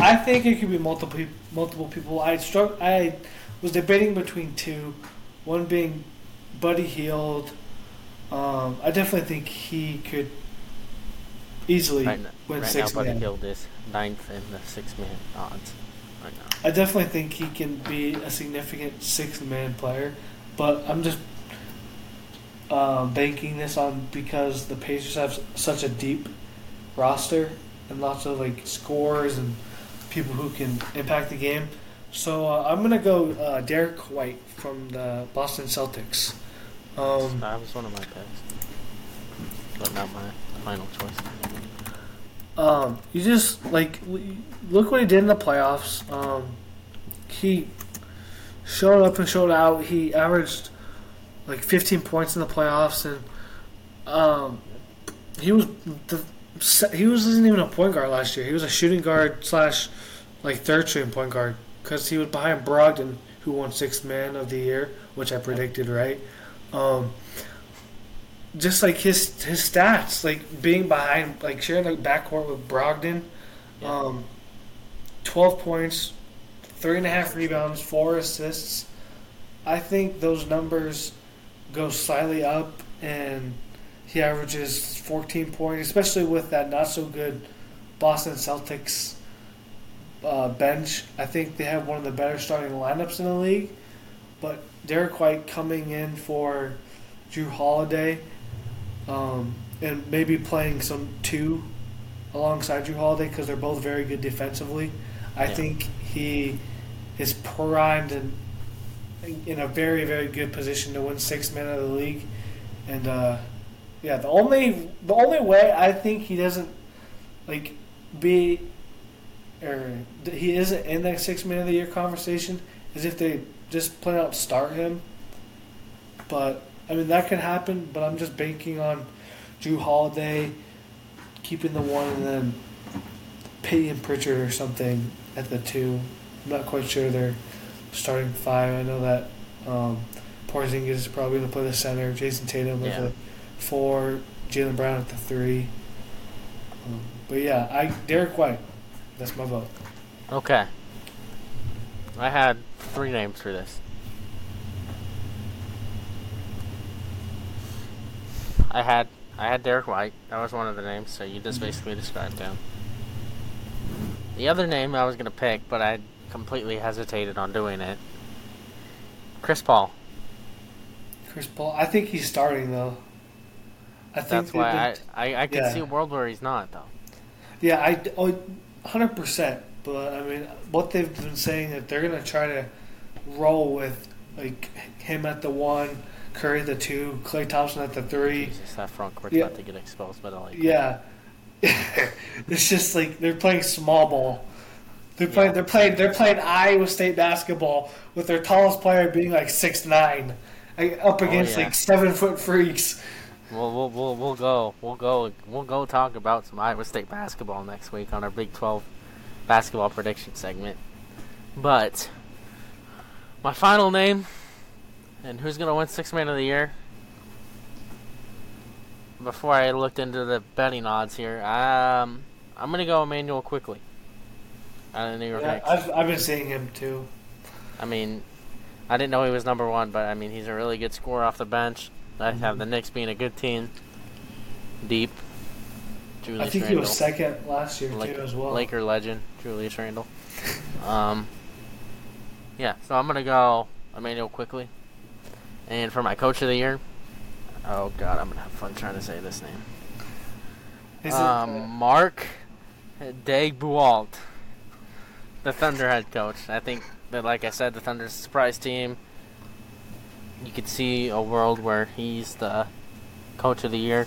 I think it could be multiple multiple people. I struck. I was debating between two, one being Buddy Hield. Um, I definitely think he could easily Right, win right now, six Buddy man. Hield is ninth in the six man odds. Right now. I definitely think he can be a significant six man player, but I'm just um, banking this on because the Pacers have such a deep roster and lots of like scores and people who can impact the game. So uh, I'm gonna go uh, Derrick White from the Boston Celtics. Um, That was one of my picks, but not my final choice. Um, you just like look what he did in the playoffs. Um, he showed up and showed out. He averaged like 15 points in the playoffs, and um, he was the he wasn't even a point guard last year. He was a shooting guard slash like third string point guard because he was behind Brogdon, who won sixth man of the year, which I predicted right. Um, just like his his stats, like being behind, like sharing the backcourt with Brogdon, Yeah. um, twelve points, three and a half rebounds, four assists. I think those numbers go slightly up, and he averages fourteen points, especially with that not so good Boston Celtics uh, bench. I think they have one of the better starting lineups in the league. But Derrick White coming in for Jrue Holiday, um, and maybe playing some two alongside Jrue Holiday because they're both very good defensively. I Yeah. think he is primed and in a very very good position to win six men of the league. And uh, yeah, the only the only way I think he doesn't like be or he isn't in that six man of the year conversation is if they just plan out start him. But I mean that could happen. But I'm just banking on Jrue Holiday keeping the one and then Peyton Pritchard or something at the two. I'm not quite sure they're starting five. I know that um, Porzingis is probably going to play the center. Jayson Tatum with Yeah. the four. Jaylen Brown at the three. Um, but yeah, I Derrick White. That's my vote. Okay. I had three names for this. I had I had Derrick White. That was one of the names, so you just Mm-hmm. basically described him. The other name I was gonna pick, but I completely hesitated on doing it. Chris Paul. Chris Paul. I think he's starting though. I think That's why the- I I, I could yeah. see a world where he's not though. Yeah, I oh, hundred percent. But I mean, what they've been saying that they're gonna try to roll with like him at the one, Curry at the two, Klay Thompson at the three. Jesus, that front court's Yeah. about to get exposed by the Lakers. Yeah, it's just like they're playing small ball. They're playing. Yeah. They're playing. They're playing Iowa State basketball with their tallest player being like six nine, up oh, against Oh, yeah. like seven foot freaks. We'll, we'll, we'll, we'll go. We'll go. We'll go talk about some Iowa State basketball next week on our Big 12 basketball prediction segment. But my final name and who's going to win Six Man of the Year? Before I looked into the betting odds here, um, I'm going to go Immanuel Quickley out of the New York Yeah, Knicks. I've I've been seeing him too. I mean, I didn't know he was number one, but I mean, he's a really good scorer off the bench. I have the Knicks being a good team, deep. Julius I think he was second last year Lake- too as well. Laker legend Julius Randle. Um, yeah, so I'm gonna go Immanuel Quickley, and for my coach of the year, oh god, I'm gonna have fun trying to say this name. Is it, Um, uh, Mark Bualt, the Thunder head coach. I think that, like I said, the Thunder's a surprise team. You could see a world where he's the coach of the year.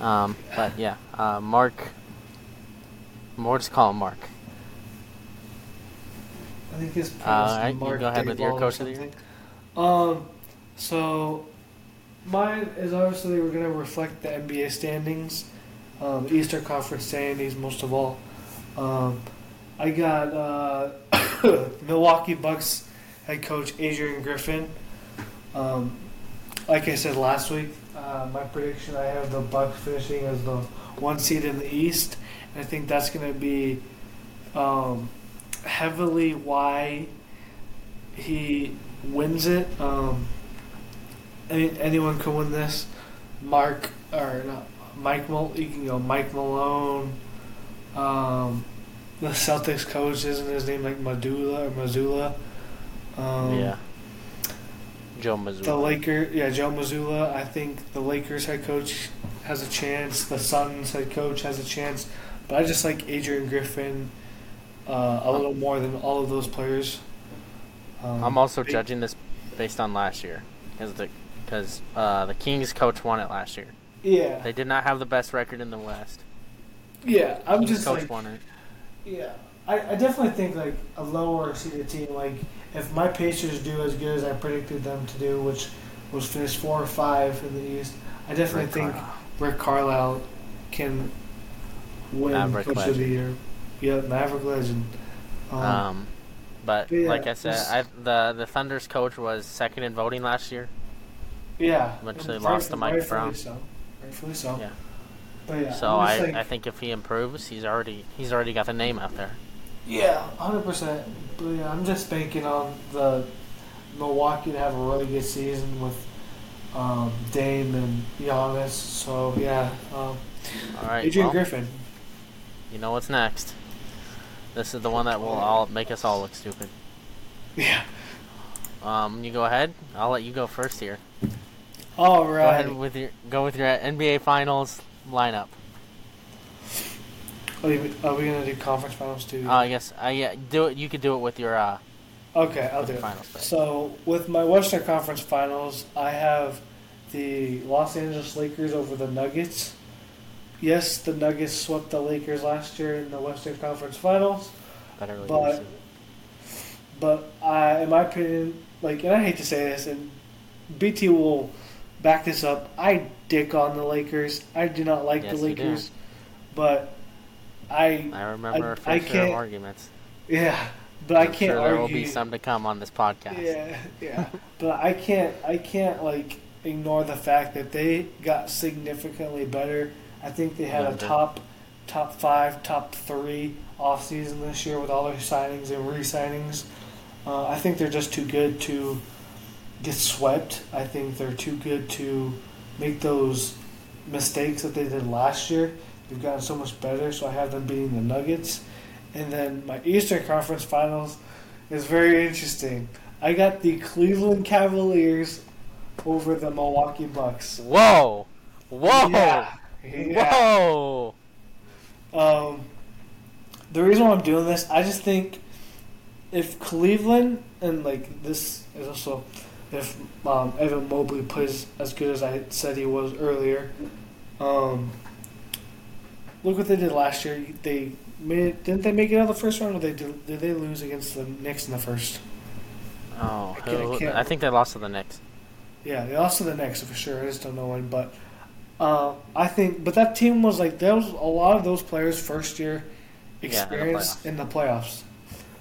Um, but yeah, uh, Mark. We'll just call him Mark. I think his Uh, alright, you Mark go ahead with your coach of the year. Um, so mine is obviously we're gonna reflect the NBA standings, um, Eastern Conference standings most of all. Um, I got uh, Milwaukee Bucks head coach Adrian Griffin. Um, like I said last week, uh, my prediction I have the Bucks finishing as the one seed in the East. And I think that's going to be um, heavily why he wins it. Um, any, anyone can win this. Mark or not Mike Mal- you can go Mike Malone. Um, the Celtics coach isn't his name like Madula or Mazula. Um, yeah. Joe Mazzulla. the Laker, yeah, Joe Mazzulla. I think the Lakers head coach has a chance. The Suns head coach has a chance. But I just like Adrian Griffin uh, a little more than all of those players. Um, I'm also they- judging this based on last year, because the because uh, the Kings coach won it last year. Yeah, They did not have the best record in the West. yeah. I'm Kings just coach like, won it. yeah. I, I definitely think like a lower seeded team. Like if my Pacers do as good as I predicted them to do, which was finish four or five in the East, I definitely Rick think Carlisle. Rick Carlisle can win Maverick Coach of the. Year. Yeah, Maverick legend. Um, Um, but yeah, like I said, I, the the Thunder's coach was second in voting last year. yeah, which they lost to Mike Brown. So. Rightfully so. Yeah. But yeah, So like, I think if he improves, he's already he's already got the name out there. Yeah, hundred percent. But yeah, I'm just banking on the Milwaukee to have a really good season with um, Dame and Giannis. So yeah, um, All right, Adrian well, Griffin. you know what's next. This is the one that will all make us all look stupid. Yeah. Um, you go ahead. I'll let you go first here. All Go ahead with your go with your NBA Finals lineup. Are we, are we gonna do conference finals too? Uh, I guess I yeah do it. You could do it with your uh okay, I'll do it. finals. So with my Western Conference Finals, I have the Los Angeles Lakers over the Nuggets. Yes, the Nuggets swept the Lakers last year in the Western Conference Finals, leave but- but I, in my opinion, like, and I hate to say this, and BT will back this up. I dick on the Lakers. I do not like Yes, the. Lakers, but I, I remember I- I share arguments. yeah, but I I'm can't sure argue. there will be some to come on this podcast. Yeah, yeah. but I can't I can't like ignore the fact that they got significantly better. I think they had a top top five, top three off season this year with all their signings and re signings. Uh, I think they're just too good to get swept. I think they're too good to make those mistakes that they did last year. They've gotten so much better, so I have them beating the Nuggets. And then my Eastern Conference Finals is very interesting. I got the Cleveland Cavaliers over the Milwaukee Bucks. Whoa! Whoa! Yeah. Yeah. Whoa! Um, the reason why I'm doing this, I just think if Cleveland and like this is also if um, Evan Mobley plays as good as I said he was earlier, um, look what they did last year. They made it, didn't they make it out of the first round, or they did, did they lose against the Knicks in the first? Oh, I can't- I can't- I think they lost to the Knicks. Yeah, they lost to the Knicks for sure. I just don't know when, but uh, I think. But that team was like there was a lot of those players first year Yeah, in the experience in the playoffs,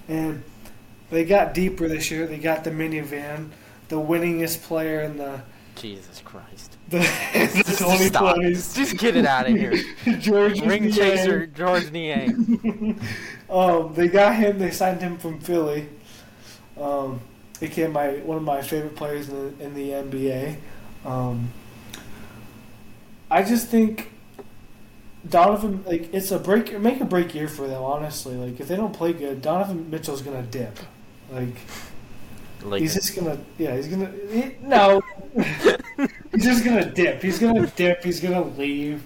and they got deeper this year. They got the minivan, the winningest player in the Jesus Christ! the, stop. Just get it out of here. George Ring Niang. chaser George Niang. Um, they got him. They signed him from Philly. Um, became my one of my favorite players in the, in the NBA. Um, I just think Donovan like it's a break make a break year for them. Honestly, like if they don't play good, Donovan Mitchell's gonna dip. Like Like, he's just gonna yeah he's gonna he, no he's just gonna dip. He's gonna dip. He's gonna leave.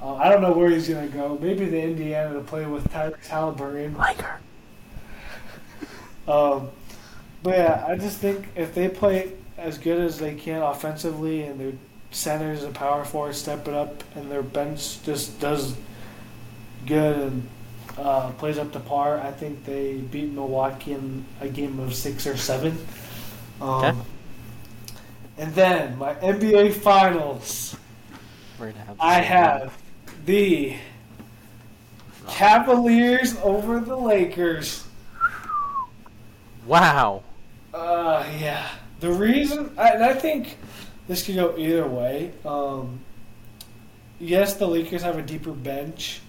Uh, I don't know where he's gonna go. Maybe the Indiana to play with Ty- Halliburton. Laker. Um, but yeah, I just think if they play as good as they can offensively and their centers and power forwards step it up and their bench just does good and uh, plays up to par, I think they beat Milwaukee in a game of six or seven. Um, Okay. And then my NBA Finals, have I have the. Cavaliers over the Lakers. Wow. Uh, yeah. The reason, I, and I think this could go either way. Um, yes, the Lakers have a deeper bench,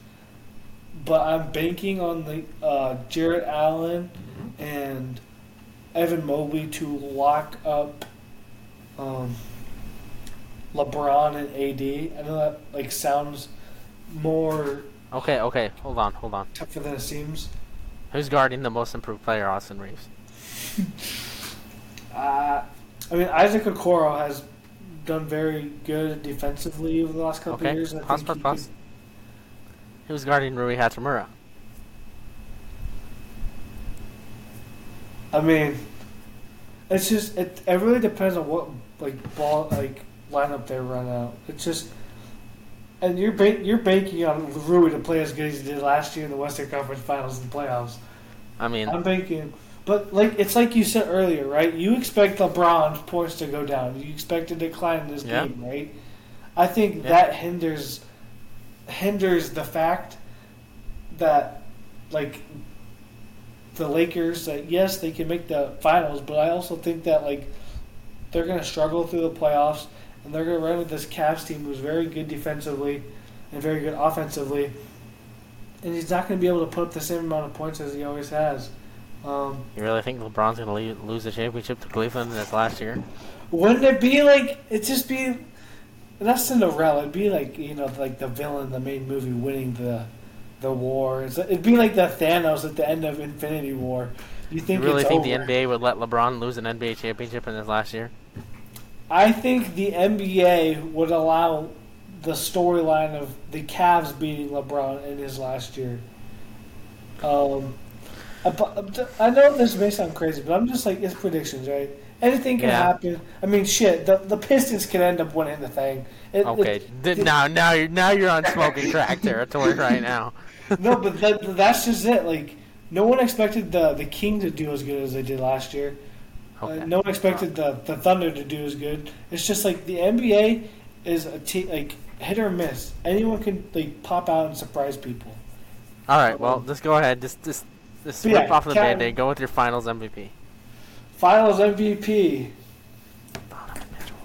but I'm banking on the uh, Jarrett Allen and Evan Mobley to lock up um, LeBron and AD. I know that like sounds more Okay, okay. Hold on, hold on. tougher than it seems. Who's guarding the most improved player, Austin Reaves? Uh, I mean, Isaac Okoro has done very good defensively over the last couple Okay. of years. I Pause, think pause, he pause. Could- Who's guarding Rui Hachimura? I mean, it's just it. It really depends on what like ball like lineup they run out. It's just, and you're ba- you're banking on Rui to play as good as he did last year in the Western Conference Finals and the playoffs. I mean, I'm banking, but like it's like you said earlier, right? You expect LeBron's points to go down. You expect a decline in this Yeah. game, right? I think Yeah. that hinders hinders the fact that like the Lakers that yes they can make the finals, but I also think that like they're gonna struggle through the playoffs and they're gonna run with this Cavs team who's very good defensively and very good offensively. And he's not going to be able to put up the same amount of points as he always has. Um, you really think LeBron's gonna le- lose the championship to Cleveland this last year? wouldn't it be like it just be not Cinderella? It'd be like you know like the villain in the main movie winning the the war. It's, it'd be like the Thanos at the end of Infinity War. You You really think over. the NBA would let LeBron lose an NBA championship in his last year? I think the NBA would allow the storyline of the Cavs beating LeBron in his last year. Um, I know this may sound crazy, but I'm just like it's predictions, right? Anything can Yeah. happen. I mean, shit. The the Pistons can end up winning the thing. It- Okay, it- Th- now now you're now you're on smoking crack territory right now. no, but that, that's just it. Like, no one expected the the King to do as good as they did last year. Okay. Uh, no one expected the, the Thunder to do as good. It's just like the NBA is a like hit or miss. Anyone can like pop out and surprise people. All right, well, just go ahead. Just just just But yeah, rip off the band-aid. Go with your Finals MVP. Finals MVP. Donovan Mitchell.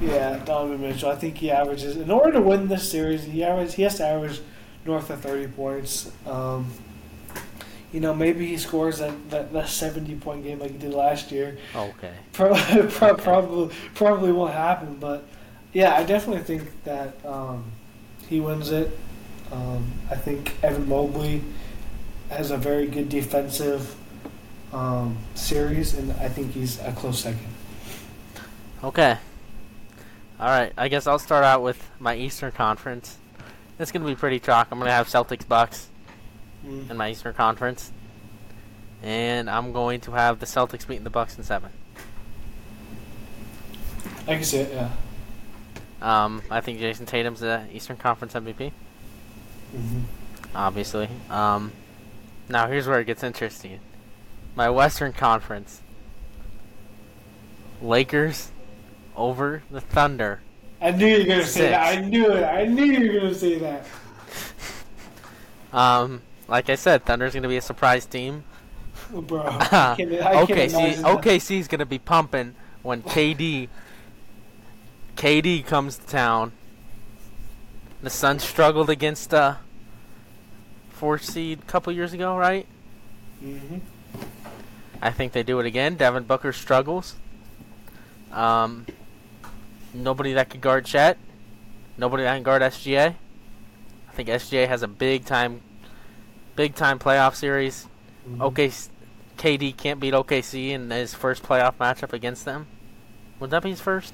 Yeah, Donovan Mitchell. I think he averages in order to win this series. He average he has to average north of thirty points. Um, you know, maybe he scores that, that, that seventy point game like he did last year. Okay. Pro- pro- probably probably won't happen, but Yeah, I definitely think that um, he wins it. Um, I think Evan Mobley has a very good defensive um, series, and I think he's a close second. Okay. All right. I guess I'll start out with my Eastern Conference. It's gonna be pretty chalk. I'm gonna have Celtics Bucks Mm. in my Eastern Conference, and I'm going to have the Celtics beating the Bucks in seven. I can see it. Yeah. Um, I think Jayson Tatum's the Eastern Conference MVP, hmm obviously. Um, now here's where it gets interesting. My Western Conference. Lakers over the Thunder. I knew you were gonna say that. I knew it. I knew you were gonna say that. Um, like I said, Thunder's gonna be a surprise team. Bro, I can't, I OKC imagine. OKC's gonna be pumping when KD KD comes to town. The Suns struggled against uh four seed a couple years ago, right? Mhm. I think they do it again. Devin Booker struggles. Um, nobody that could guard Chet. Nobody that can guard SGA. I think SGA has a big time, big time playoff series. Mhm. OK, KD can't beat OKC in his first playoff matchup against them. Would that be his first?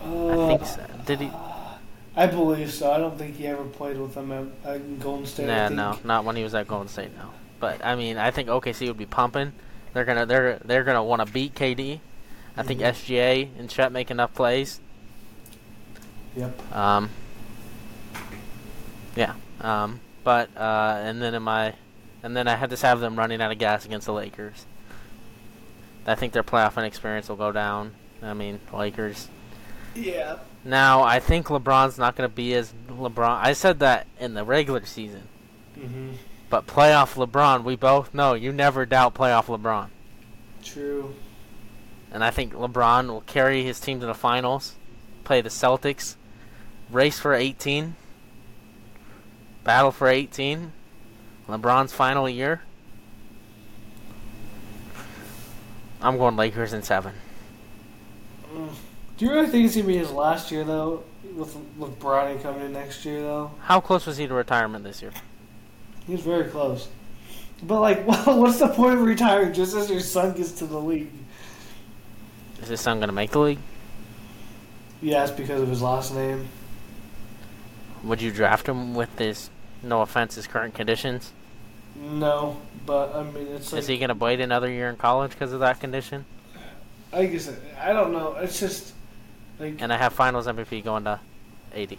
I Uh, think so. Did he? I believe so. I don't think he ever played with them at, at Golden State. I Nah, no, not when he was at Golden State. No, but I mean, I think OKC would be pumping. They're gonna, they're, they're gonna want to beat KD. I think Mhm. SGA and Chet make enough plays. Yep. Um, yeah. Um, but uh, and then in my, and then I had to have them running out of gas against the Lakers. I think their playoff inexperience will go down. I mean, Lakers. Yeah. Now I think LeBron's not going to be as LeBron. I said that in the regular season, Mhm. But playoff LeBron, we both know you never doubt playoff LeBron. True. And I think LeBron will carry his team to the finals, play the Celtics, race for 18, battle for 18. LeBron's final year. I'm going Lakers in seven. Do you really think it's gonna be his last year though, with Bronny coming in next year though? How close was he to retirement this year? He's very close. But like, what's the point of retiring just as your son gets to the league? Is his son going to make the league? Yes, because of his last name. Would you draft him with his, no offense, his current conditions? No, but I mean, it's like Is he going to wait another year in college because of that condition? I guess I don't know. It's just like And I have Finals MVP going to 80.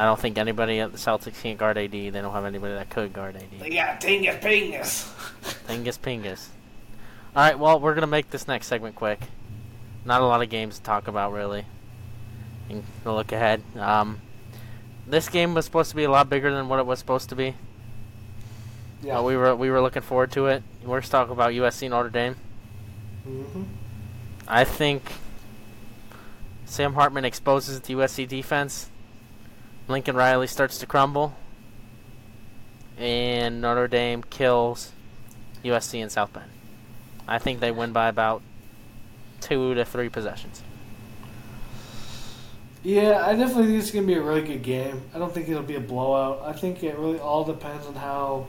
Yeah, I don't think anybody at the Celtics can guard AD. They don't have anybody that could guard AD. they got Tingus Pingus. Pingus Pingus. All right, well, we're going to make this next segment quick. Not a lot of games to talk about, really. And to look ahead. Um, this game was supposed to be a lot bigger than what it was supposed to be. Yeah. But we were we were looking forward to it. We're talking about USC Notre Dame. Mm-hmm. I think Sam Hartman exposes the USC defense. Lincoln Riley starts to crumble. And Notre Dame kills USC in South Bend. I think they win by about two to three possessions. Yeah, I definitely think it's gonna be a really good game. I don't think it'll be a blowout. I think it really all depends on how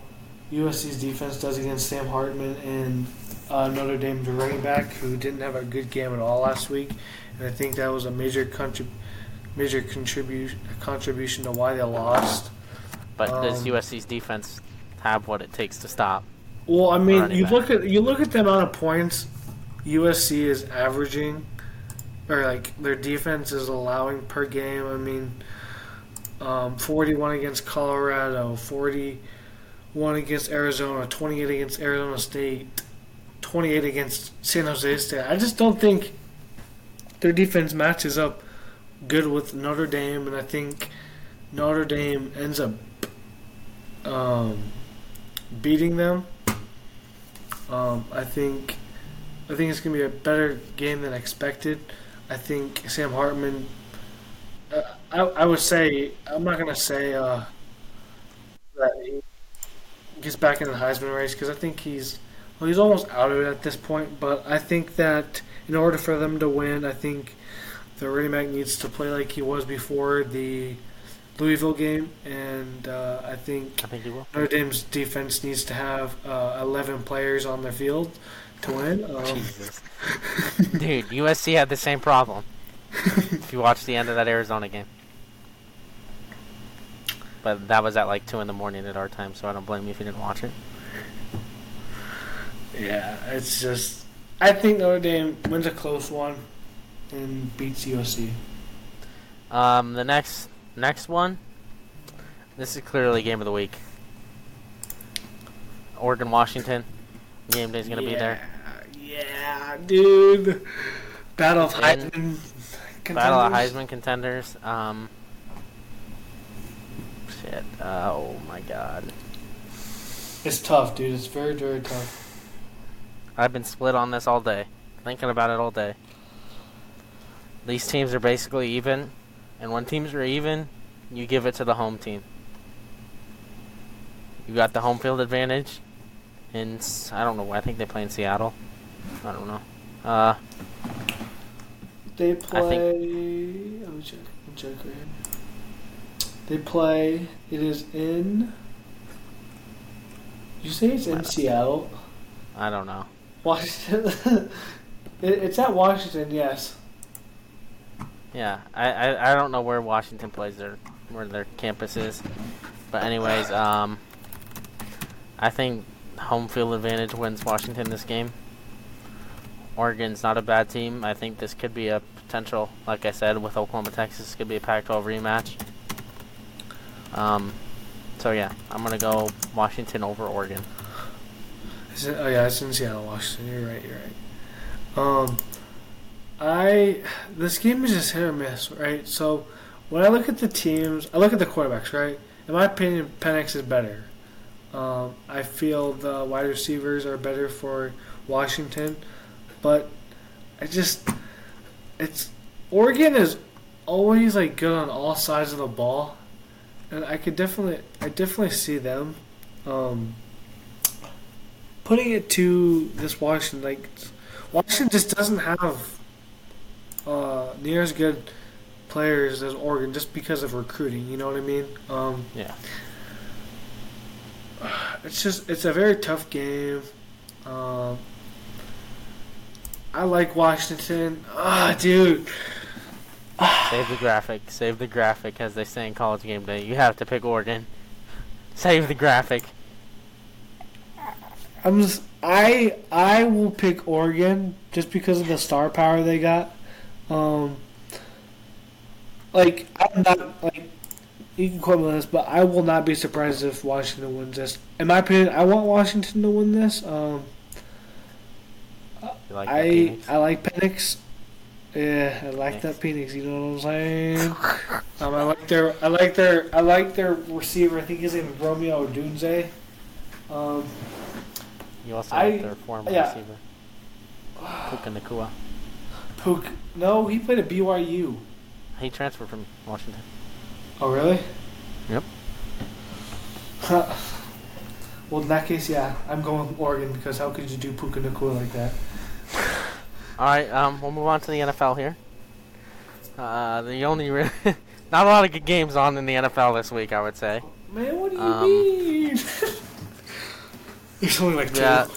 USC's defense does against Sam Hartman and uh, Notre Dame's running back, who didn't have a good game at all last week, and I think that was a major contrib- major contribution contribution to why they lost. But does Um, USC's defense have what it takes to stop? Well, I mean, you back. look at you look at the amount of points USC is averaging, or like their defense is allowing per game. I mean, um, forty-one against Colorado, forty-one against Arizona, twenty-eight against Arizona State, twenty-eight against San Jose State. I just don't think their defense matches up good with Notre Dame, and I think Notre Dame ends up um, beating them. Um, I think I think it's gonna be a better game than expected. I think Sam Hartman. Uh, I I would say I'm not gonna say uh, that he gets back in the Heisman race because I think he's well he's almost out of it at this point. But I think that in order for them to win, I think the running back needs to play like he was before the Louisville game, and uh, I think I think he will. Notre Dame's defense needs to have uh, 11 players on their field to win. Um, Jesus. Dude, USC had the same problem. if you watch the end of that Arizona game. But that was at like 2 in the morning at our time, so I don't blame you if you didn't watch it. yeah, it's just. I think Notre Dame wins a close one and beats USC. Um, the next next one, this is clearly game of the week. Oregon Washington, game day's gonna be there. Yeah, dude. Battle of Heisman. Battle of contenders. Heisman contenders. Um, shit. Uh, oh my god. It's tough, dude. It's very, very tough. I've been split on this all day, thinking about it all day. These teams are basically even, and when teams are even, you give it to the home team. You got the home field advantage, and I don't know. I think they play in Seattle. I don't know. Uh, They think- play. Let me check. Let me check right here. They play. It is in. You say it's in Seattle, I don't know. Washington. it, it's at Washington, yes. Yeah, I, I, I don't know where Washington plays their where their campus is, but anyways, um, I think home field advantage wins Washington this game. Oregon's not a bad team. I think this could be a potential, like I said, with Oklahoma Texas, could be a Pac-12 rematch. Um, so yeah, I'm gonna go Washington over Oregon. It, oh yeah, it's in Seattle, Washington. You're right. You're right. Um, I this game is just hit or miss, right? So when I look at the teams, I look at the quarterbacks, right? In my opinion, Penix is better. Um, I feel the wide receivers are better for Washington, but I just it's Oregon is always like good on all sides of the ball, and I could definitely I definitely see them. Um, putting it to this Washington, like Washington just doesn't have uh, near as good players as Oregon just because of recruiting. You know what I mean? Um, Yeah. it's just it's a very tough game. Um, I like Washington. Ah, dude. Save the graphic. Save the graphic, as they say in college game day. You have to pick Oregon. Save the graphic. I'm just, I I will pick Oregon just because of the star power they got. Um, like I'm not like you can quote me on this, but I will not be surprised if Washington wins this. In my opinion, I want Washington to win this. Um, like I I like Penix. Yeah, I like Nice. that Penix. You know what I'm saying? um, I like their I like their I like their receiver. I think his name is Rome Odunze. Um, You also I- like their former yeah. receiver. Puka Nacua. Pook. No, he played at BYU. He transferred from Washington. Oh, really? Yep. well, in that case, yeah, I'm going Oregon because how could you do Puka Nacua like that? All right, um, we'll move on to the NFL here. Uh, the only re- not a lot of good games on in the NFL this week, I would say. Man, what do you Um, mean? There's only like two. Yeah,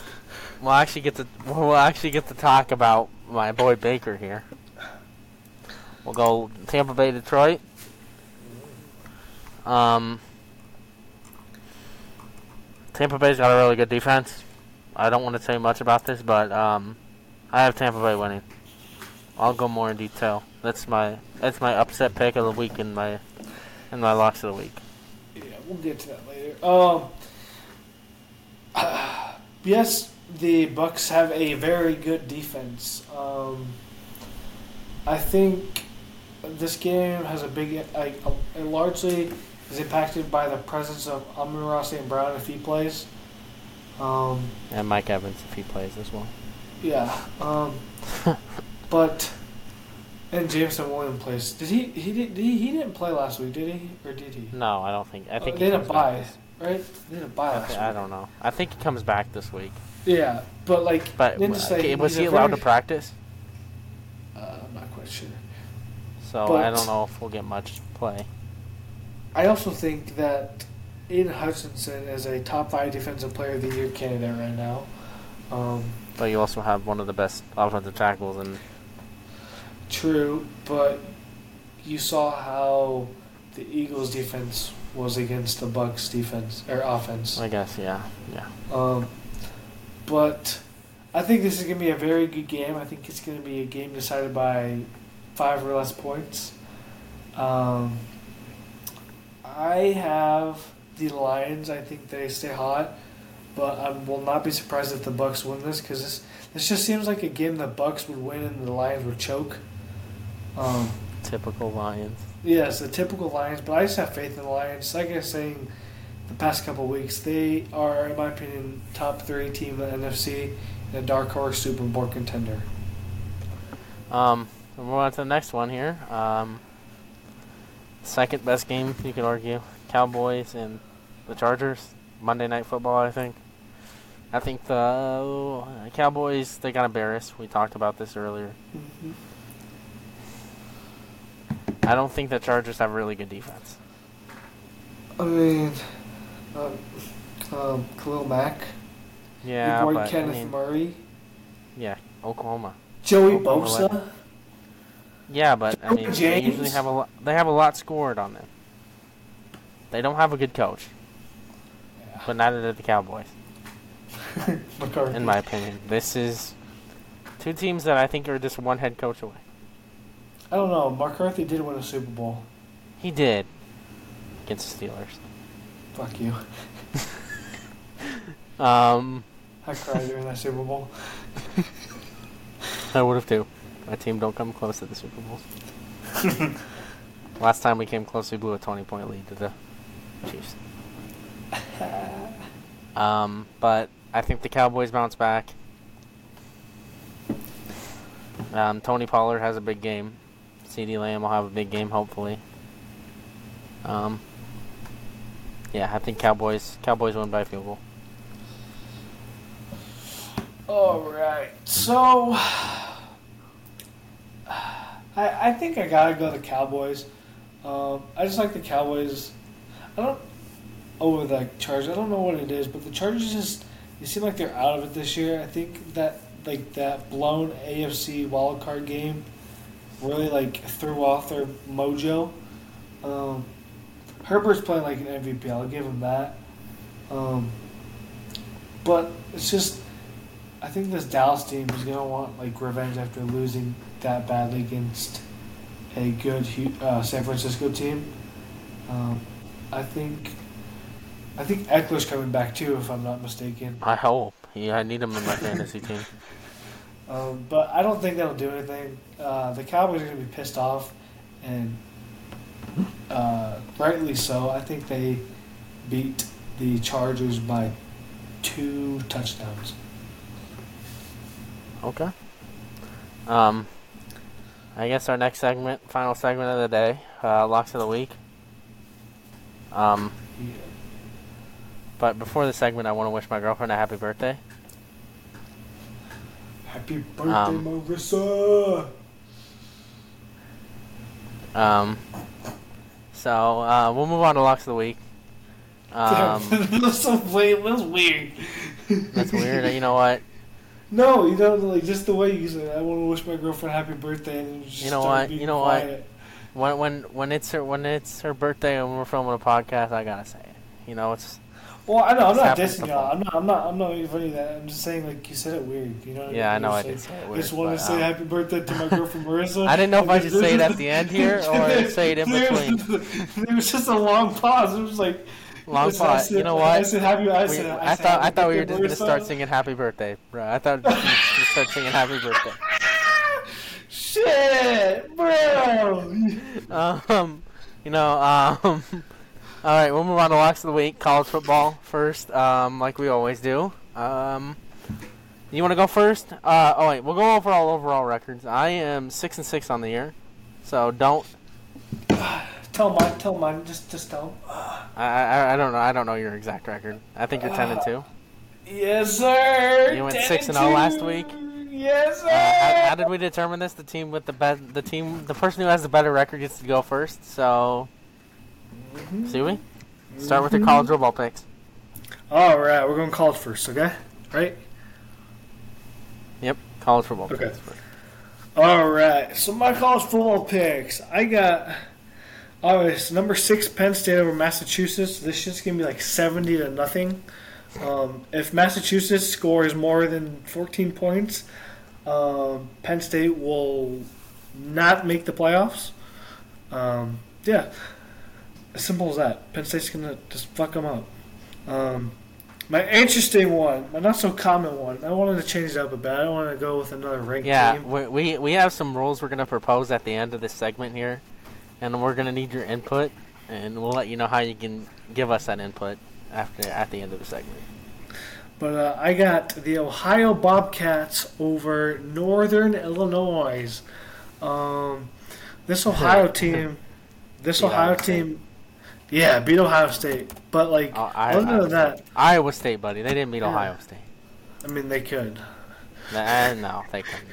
we'll actually get to we'll actually get to talk about my boy Baker here. We'll go Tampa Bay, Detroit. Um, Tampa Bay's got a really good defense. I don't want to say much about this, but um, I have Tampa Bay winning. I'll go more in detail. That's my that's my upset pick of the week in my in my locks of the week. Yeah, we'll get to that later. Um, yes, the Bucks have a very good defense. Um, I think this game has a big, like, it largely is impacted by the presence of Amon and Brown if he plays. Um, And Mike Evans if he plays as well. yeah. Um, but and Jameson Williams plays. Did he? He did. He, he didn't play last week, did he? Or did he? No, I don't think. I think Oh, he they didn't buy, right? They didn't buy I, week. I don't know. I think he comes back this week. Yeah, but like, But say was he allowed very- to practice? Uh, I'm not quite sure. So But- I don't know if we'll get much play. I also think that Aidan Hutchinson is a top five defensive player of the year candidate right now. Um, But you also have one of the best offensive tackles, and true, but you saw how the Eagles' defense was against the Bucks' defense or offense. I guess yeah, yeah. Um, but I think this is going to be a very good game. I think it's going to be a game decided by five or less points. Um, I have the Lions. I think they stay hot, but I will not be surprised if the Bucks win this because this this just seems like a game the Bucks would win and the Lions would choke. Um, Typical Lions. Yes, the typical Lions, but I just have faith in the Lions. Like I was saying the past couple weeks, they are, in my opinion, top three team in the NFC and a dark horse Super Bowl contender. Um, we'll move on to the next one here. Um, second best game you could argue: Cowboys and the Chargers. Monday Night Football, I think. I think the uh, Cowboys they got embarrassed. We talked about this earlier. I don't think the Chargers have a really good defense. I mean, um, um, Khalil Mack, Yeah, your boy but I Kenneth mean, Murray, yeah, Oklahoma. Joey Oklahoma Bosa. Yeah, but I mean, they usually have a lot. They have a lot scored on them. They don't have a good coach, but neither did the Cowboys. In my opinion. This is two teams that I think are just one head coach away. I don't know. McCarthy did win a Super Bowl. He did against the Steelers. Fuck you. Um, I cried during that Super Bowl. I would have too. My team don't come close to the Super Bowls. Last time we came close, we blew a twenty-point lead to the Chiefs. Um, but I think the Cowboys bounce back. Um, Tony Pollard has a big game. CeeDee Lamb will have a big game, hopefully. Um, yeah, I think Cowboys Cowboys won by a field goal. All right. So, I I think I gotta go the Cowboys. Um, I just like the Cowboys. I don't over the Chargers. I don't know what it is, but the Chargers just they seem like they're out of it this year. I think that like that blown AFC wild card game really like threw off their mojo. Um, Herbert's playing like an MVP. I'll give him that. Um, but it's just I think this Dallas team is gonna want like revenge after losing that badly against a good uh, San Francisco team. Um, I think I think Ekeler's coming back too, if I'm not mistaken. I hope. Yeah, I need him in my fantasy team. Um, but I don't think that'll do anything. Uh, the Cowboys are gonna be pissed off, and uh, rightly so. I think they beat the Chargers by two touchdowns. Okay. Um, I guess our next segment, final segment of the day, uh, locks of the week. Um, but before the segment, I want to wish my girlfriend a happy birthday. Happy birthday, Um, Marissa! Um, so uh, we'll move on to locks of the week. Um, that was so lame. That weird. that's weird. You know what? No, you know, like just the way you said, I want to wish my girlfriend happy birthday, and you, just You know what? You know what? When when when it's her when it's her birthday and we're filming a podcast, I gotta say it. You know, it's Well, I know I'm not dissing y'all. I'm not. I'm not. I'm not making fun of that. I'm just saying, like you said it weird. You know. What yeah. I mean? know I Just did like, say it I weird. just want to say um, happy birthday to my girlfriend Marissa. I didn't know if I should say it at the end here or say it in between. It was just a long pause. It was like Long I pause. You know I what? said happy. I We- said. I, I, thought I thought we were just gonna start singing "Happy Birthday," bro. I thought we were just start singing "Happy Birthday." Shit, bro. Um, you know, um, all right, we'll move on to locks of the week. College football first, um, like we always do. Um, you want to go first? Uh, oh wait, we'll go over all overall records. I am six and six on the year, so don't. Tell mine. Tell mine. Just, just tell. I, I I don't know. I don't know your exact record. I think you're ten and two. Yes, sir. You went 6 and and 0 last week? Yes, sir. Uh, how, how did we determine this? The team with the best, the team, the person who has the better record gets to go first. So, see we start with your college football picks. All right, we're going college first, okay? Right? Yep, college football Okay. picks. first. All right. So my college football picks. I got. Oh, it's number six Penn State over Massachusetts. This shit's gonna be like seventy to nothing. Um, if Massachusetts scores more than fourteen points, um, Penn State will not make the playoffs. Um, yeah, as simple as that. Penn State's gonna just fuck them up. Um, my interesting one, my not so common one. I wanted to change it up a bit. I don't want to go with another ranked Yeah, team. we, we we have some rules we're gonna propose at the end of this segment here, and we're gonna need your input, and we'll let you know how you can give us that input after at the end of the segment. But uh, I got the Ohio Bobcats over Northern Illinois. Um, this Ohio team, this Ohio team, yeah, beat Ohio State. But like, Oh, I, other Iowa than that, State. Iowa State, buddy, they didn't beat Yeah. Ohio State. I mean, they could. Nah, no, they couldn't.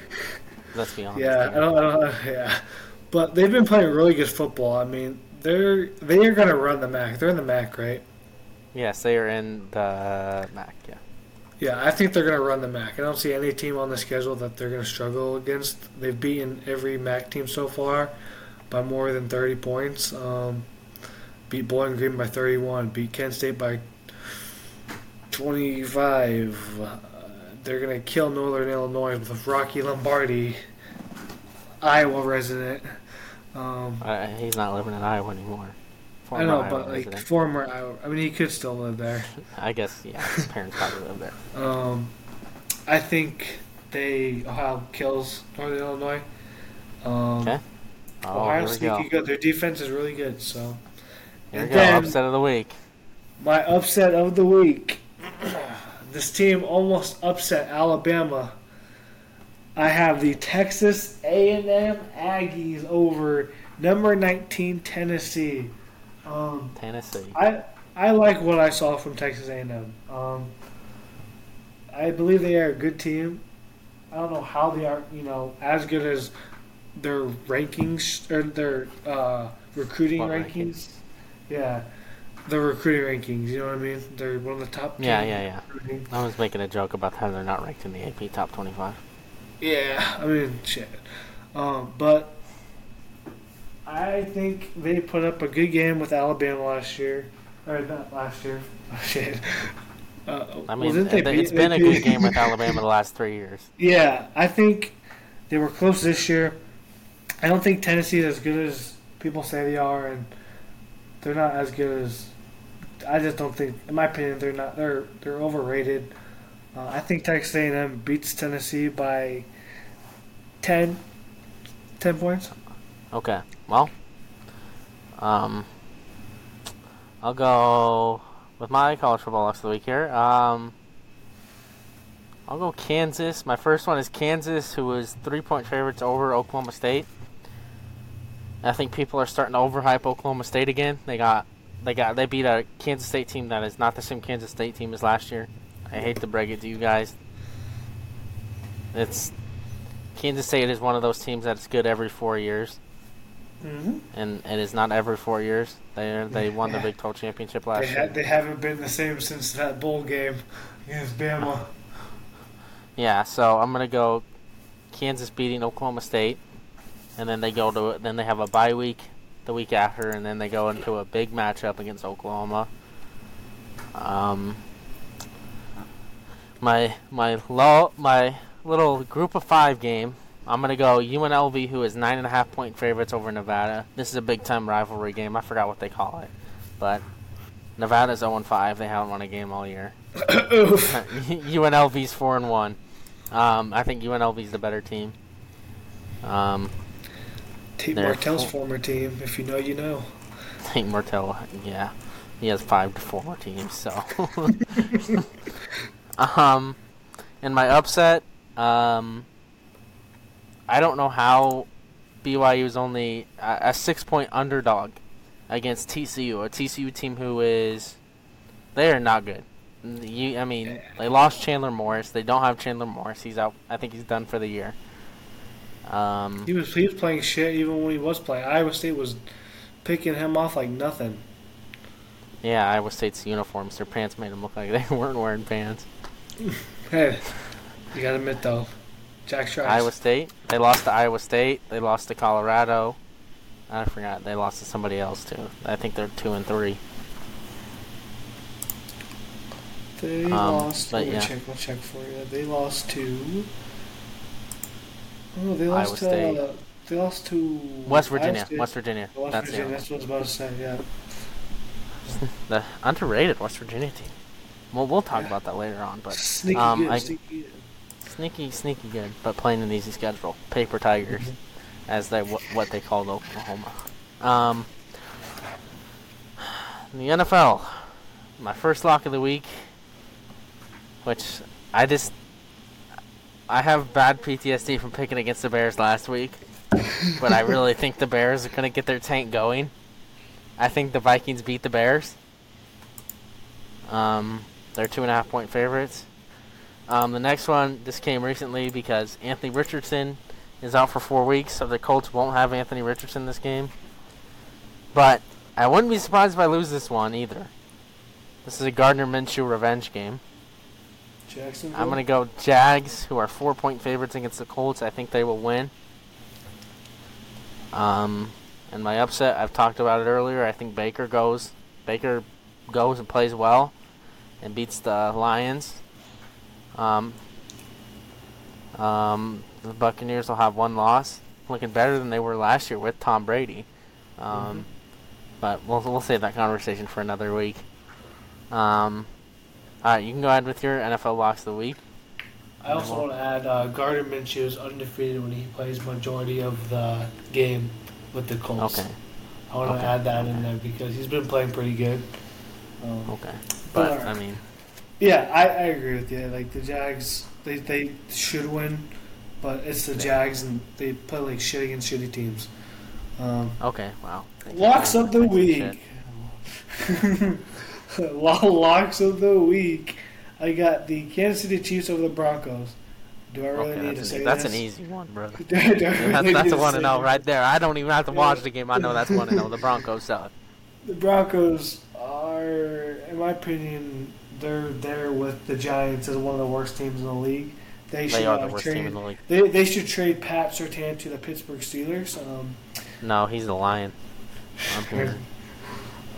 Let's be honest. Yeah, I don't, I don't, yeah. But they've been playing really good football. I mean, they're they are gonna run the MAC. They're in the MAC, right? Yes, they are in the MAC. Yeah. Yeah, I think they're going to run the MAC. I don't see any team on the schedule that they're going to struggle against. They've beaten every MAC team so far by more than 30 points. Um, beat Bowling Green by 31. Beat Kent State by 25. Uh, they're going to kill Northern Illinois with Rocky Lombardi, Iowa resident. Um, Uh, he's not living in Iowa anymore. I Former know, Iowa but like resident. former Iowa. I mean, he could still live there. I guess yeah, his parents probably live there. Um, I think they Ohio kills Northern Illinois. Um, Okay. Oh, we sneaky go. good. Their defense is really good. So Here we And go. then- Upset of the week. my upset of the week. this team almost upset Alabama. I have the Texas A&M Aggies over number 19 Tennessee. Um, Tennessee. I I like what I saw from Texas A&M. Um, I believe they are a good team. I don't know how they are, you know, as good as their rankings or their uh, recruiting What rankings. Yeah, the recruiting rankings. You know what I mean? They're one of the top. Yeah, yeah, yeah. recruiting. I was making a joke about how they're not ranked in the AP top 25. Yeah, I mean, shit. Um, but I think they put up a good game with Alabama last year, or not last year. shit. Uh, I mean, they it's they been a good game with Alabama the last three years. Yeah, I think they were close this year. I don't think Tennessee is as good as people say they are, and they're not as good as. I just don't think, in my opinion, they're not. They're they're overrated. Uh, I think Texas A&M beats Tennessee by 10, 10 points. Okay. Well, um, I'll go with my college football locks of the week here. Um, I'll go Kansas. My first one is Kansas, who was three point favorites over Oklahoma State. I think people are starting to overhype Oklahoma State again. They got, they got, they beat a Kansas State team that is not the same Kansas State team as last year. I hate to break it to you guys. It's Kansas State is one of those teams that's good every four years Mm-hmm. and it is not every four years. They they won the Big 12 championship They, last ha- year. they haven't been the same since that bowl game against Bama. Yeah, so I'm gonna go Kansas beating Oklahoma State, and then they go to then they have a bye week the week after, and then they go into a big matchup against Oklahoma. Um, my my low my little group of five game. I'm gonna go UNLV, who is nine and a half point favorites over Nevada. This is a big time rivalry game. I forgot what they call it, but Nevada's 0 5. They haven't won a game all year. UNLV's four and one. Um, I think UNLV's the better team. Um, Tate They're Martell's full- former team. If you know, you know. Think Martell, yeah, he has five to four more teams. So, um, in my upset, um, I don't know how BYU is only a, a six point underdog against TCU, a TCU team who is they are not good. You, I mean, they lost Chandler Morris. They don't have Chandler Morris. He's out. I think he's done for the year. Um, He was he was playing shit even when he was playing. Iowa State was picking him off like nothing. yeah, Iowa State's uniforms. Their pants made them look like they weren't wearing pants. Hey, you gotta admit though, Jack. Iowa State. They lost to Iowa State. They lost to Colorado. I forgot. They lost to somebody else too. I think they're two and three. They Um, lost. Let me yeah. check. I'll check for you. They lost to. Oh, they Iowa lost to. State. Uh, they lost to West Virginia. West Virginia. West That's Virginia. That's what I was about to say. Yeah. the underrated West Virginia team. Well, we'll talk Yeah. about that later on, but Sneaky um, good. I- sneaky good. sneaky, sneaky good. But playing an easy schedule. Paper Tigers, Mm-hmm. as they what, what they called Oklahoma. Um, the NFL, my first lock of the week, which I just I have bad PTSD from picking against the Bears last week, but I really think the Bears are gonna get their tank going. I think the Vikings beat the Bears. Um, they're two and a half point favorites. Um, the next one, this came recently because Anthony Richardson is out for four weeks, so the Colts won't have Anthony Richardson this game. But I wouldn't be surprised if I lose this one either. This is a Gardner Minshew revenge game. Jacksonville. I'm gonna go Jags, who are four point favorites against the Colts. I think they will win. Um, and my upset, I've talked about it earlier. I think Baker goes. Baker goes and plays well, and beats the Lions. Um, um, the Buccaneers will have one loss, looking better than they were last year with Tom Brady. Um, But we'll we'll save that conversation for another week. Um, all right, you can go ahead with your NFL locks of the week. I also want to add uh, Gardner Minshew is undefeated when he plays majority of the game with the Colts. Okay, I want to add that in there because he's been playing pretty good. Um, okay. But Alright. I mean, Yeah, I, I agree with you. Like the Jags, they, they should win, but it's the Jags and they play like shit against shitty teams. Um, okay, wow. locks of the week. Locks of the week. I got the Kansas City Chiefs over the Broncos. Do I really Okay, need to say an, that's this? an easy one, brother. Do do I That's, really that's a one to say know right there. I don't even have to watch the game. I know that's one to know. The Broncos suck. The Broncos are, in my opinion, they're there with the Giants as one of the worst teams in the league. They should are the worst trade, team in the league. They, they should trade Pat Surtain to the Pittsburgh Steelers. Um, No, he's the Lion. I'm here.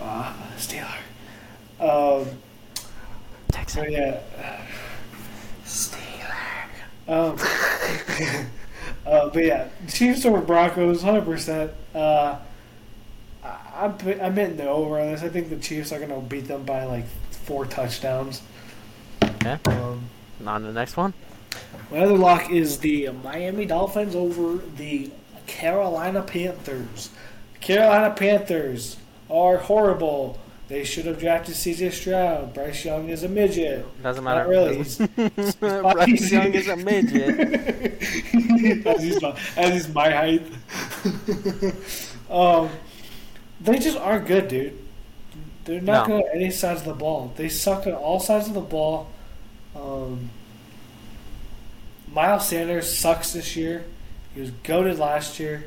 uh, Steeler. Um, Texas. but yeah. Steeler. Um, uh, but yeah, Chiefs over Broncos, hundred percent. Uh, I- I'm I'm hitting the over on this. I think the Chiefs are gonna beat them by like four touchdowns. Okay. Um, On to the next one. my other lock is the Miami Dolphins over the Carolina Panthers. Carolina Panthers are horrible. They should have drafted C.J. Stroud. Bryce Young is a midget. Doesn't matter. Not really. He's- Bryce Young is a midget. as, he's my, as he's my height. um, they just aren't good, dude. They're not No. good at any sides of the ball. They suck at all sides of the ball. Um, Miles Sanders sucks this year. He was goaded last year.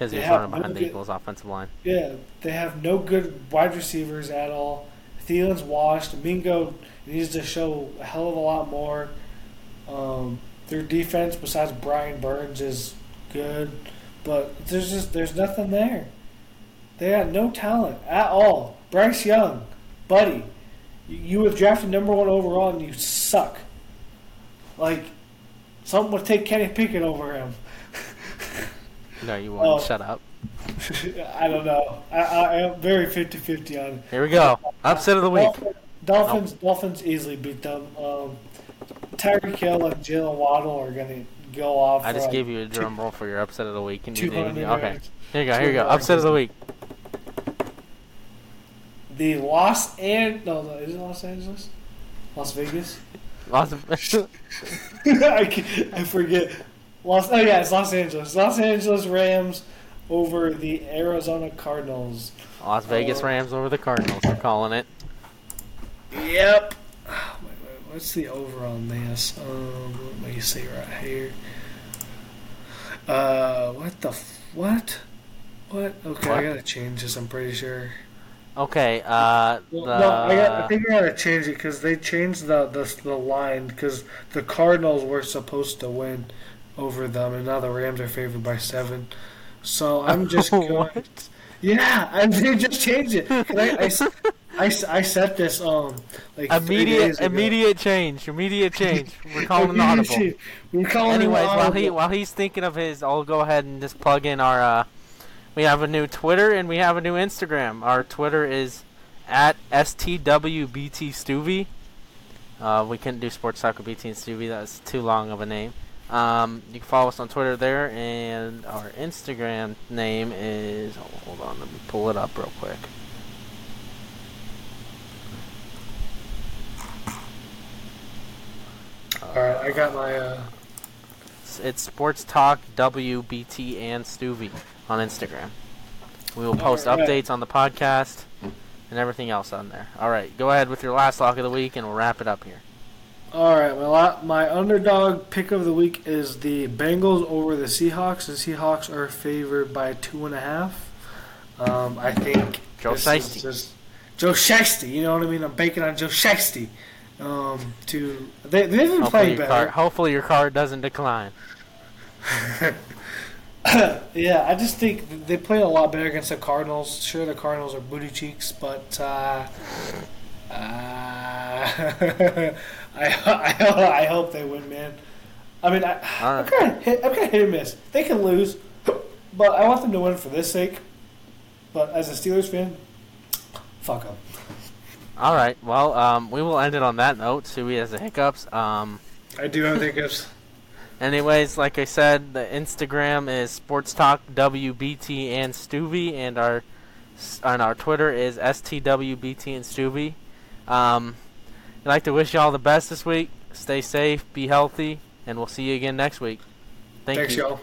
Because he's have running behind no the good- Eagles' offensive line. Yeah, they have no good wide receivers at all. Thielen's washed. Mingo needs to show a hell of a lot more. Um, their defense, besides Brian Burns, is good, but there's just there's nothing there. They got no talent at all. Bryce Young, buddy, you- you have drafted number one overall and you suck. Like, someone would take Kenny Pickett over him. No, you won't. Oh. Shut up. I don't know. I, I, am very 50-50 on it. Here we go. Upset of the week. Dolphins, Dolphins, Dolphins easily beat them. Um, Tyreek Hill and Jaylen Waddle are going to go off. I just gave you a drum roll for your upset of the week. And you 200 didn't. Okay. Here you go. Here you go. Upset of the week. The Los and no, no, is it Los Angeles? Las Vegas? Of I, I forget. Los, oh yeah, it's Los Angeles. Los Angeles Rams over the Arizona Cardinals. Las Vegas Oh. Rams over the Cardinals. We're calling it. Yep. Oh what's the over on this? Um, let me see right here. Uh, what the f- what? What? Okay, I gotta change this. I'm pretty sure. Okay. Uh, the, no, I, got, I think I gotta change it because they changed the the, the line because the Cardinals were supposed to win over them, and now the Rams are favored by seven. So I'm just going. what? Yeah, and they just changed it. I, I I I set this um like Immediate, immediate change. Immediate change. We're calling an audible. change. We're calling an Anyways, while he while he's thinking of his, I'll go ahead and just plug in our. Uh, we have a new Twitter and we have a new Instagram. Our Twitter is at stwbtstueve. Uh, we couldn't do Sports Talk with BT and Stueve. That's too long of a name. Um, you can follow us on Twitter there, and our Instagram name is. oh, hold on, let me pull it up real quick. All right, I got my. Uh, It's, it's Sports Talk WBT and Stueve on Instagram. We will post Alright. updates on the podcast and everything else on there. All right, go ahead with your last lock of the week, and we'll wrap it up here. All right, my my underdog pick of the week is the Bengals over the Seahawks. The Seahawks are favored by two and a half. Um, I think Joe Shiesty. just Joe Shiesty. You know what I mean? I'm banking on Joe Shiesty. Um, to they they've been Hopefully playing better. card, hopefully your card doesn't decline. yeah, I just think they played a lot better against the Cardinals. Sure, the Cardinals are booty cheeks, but uh, uh, I, I I hope they win, man. I mean, I, All I'm right. kind of hit, I'm kind of hit and miss. They can lose, but I want them to win for this sake. But as a Steelers fan, fuck them. All right, well, um, we will end it on that note. Suey has the hiccups. Um, I do have hiccups. anyways, like I said, the Instagram is Sports Talk WBT and Stueve, and our and our Twitter is STWBT and Stueve. Um, I'd like to wish you all the best this week. Stay safe, be healthy, and we'll see you again next week. Thank Thanks, you. y'all.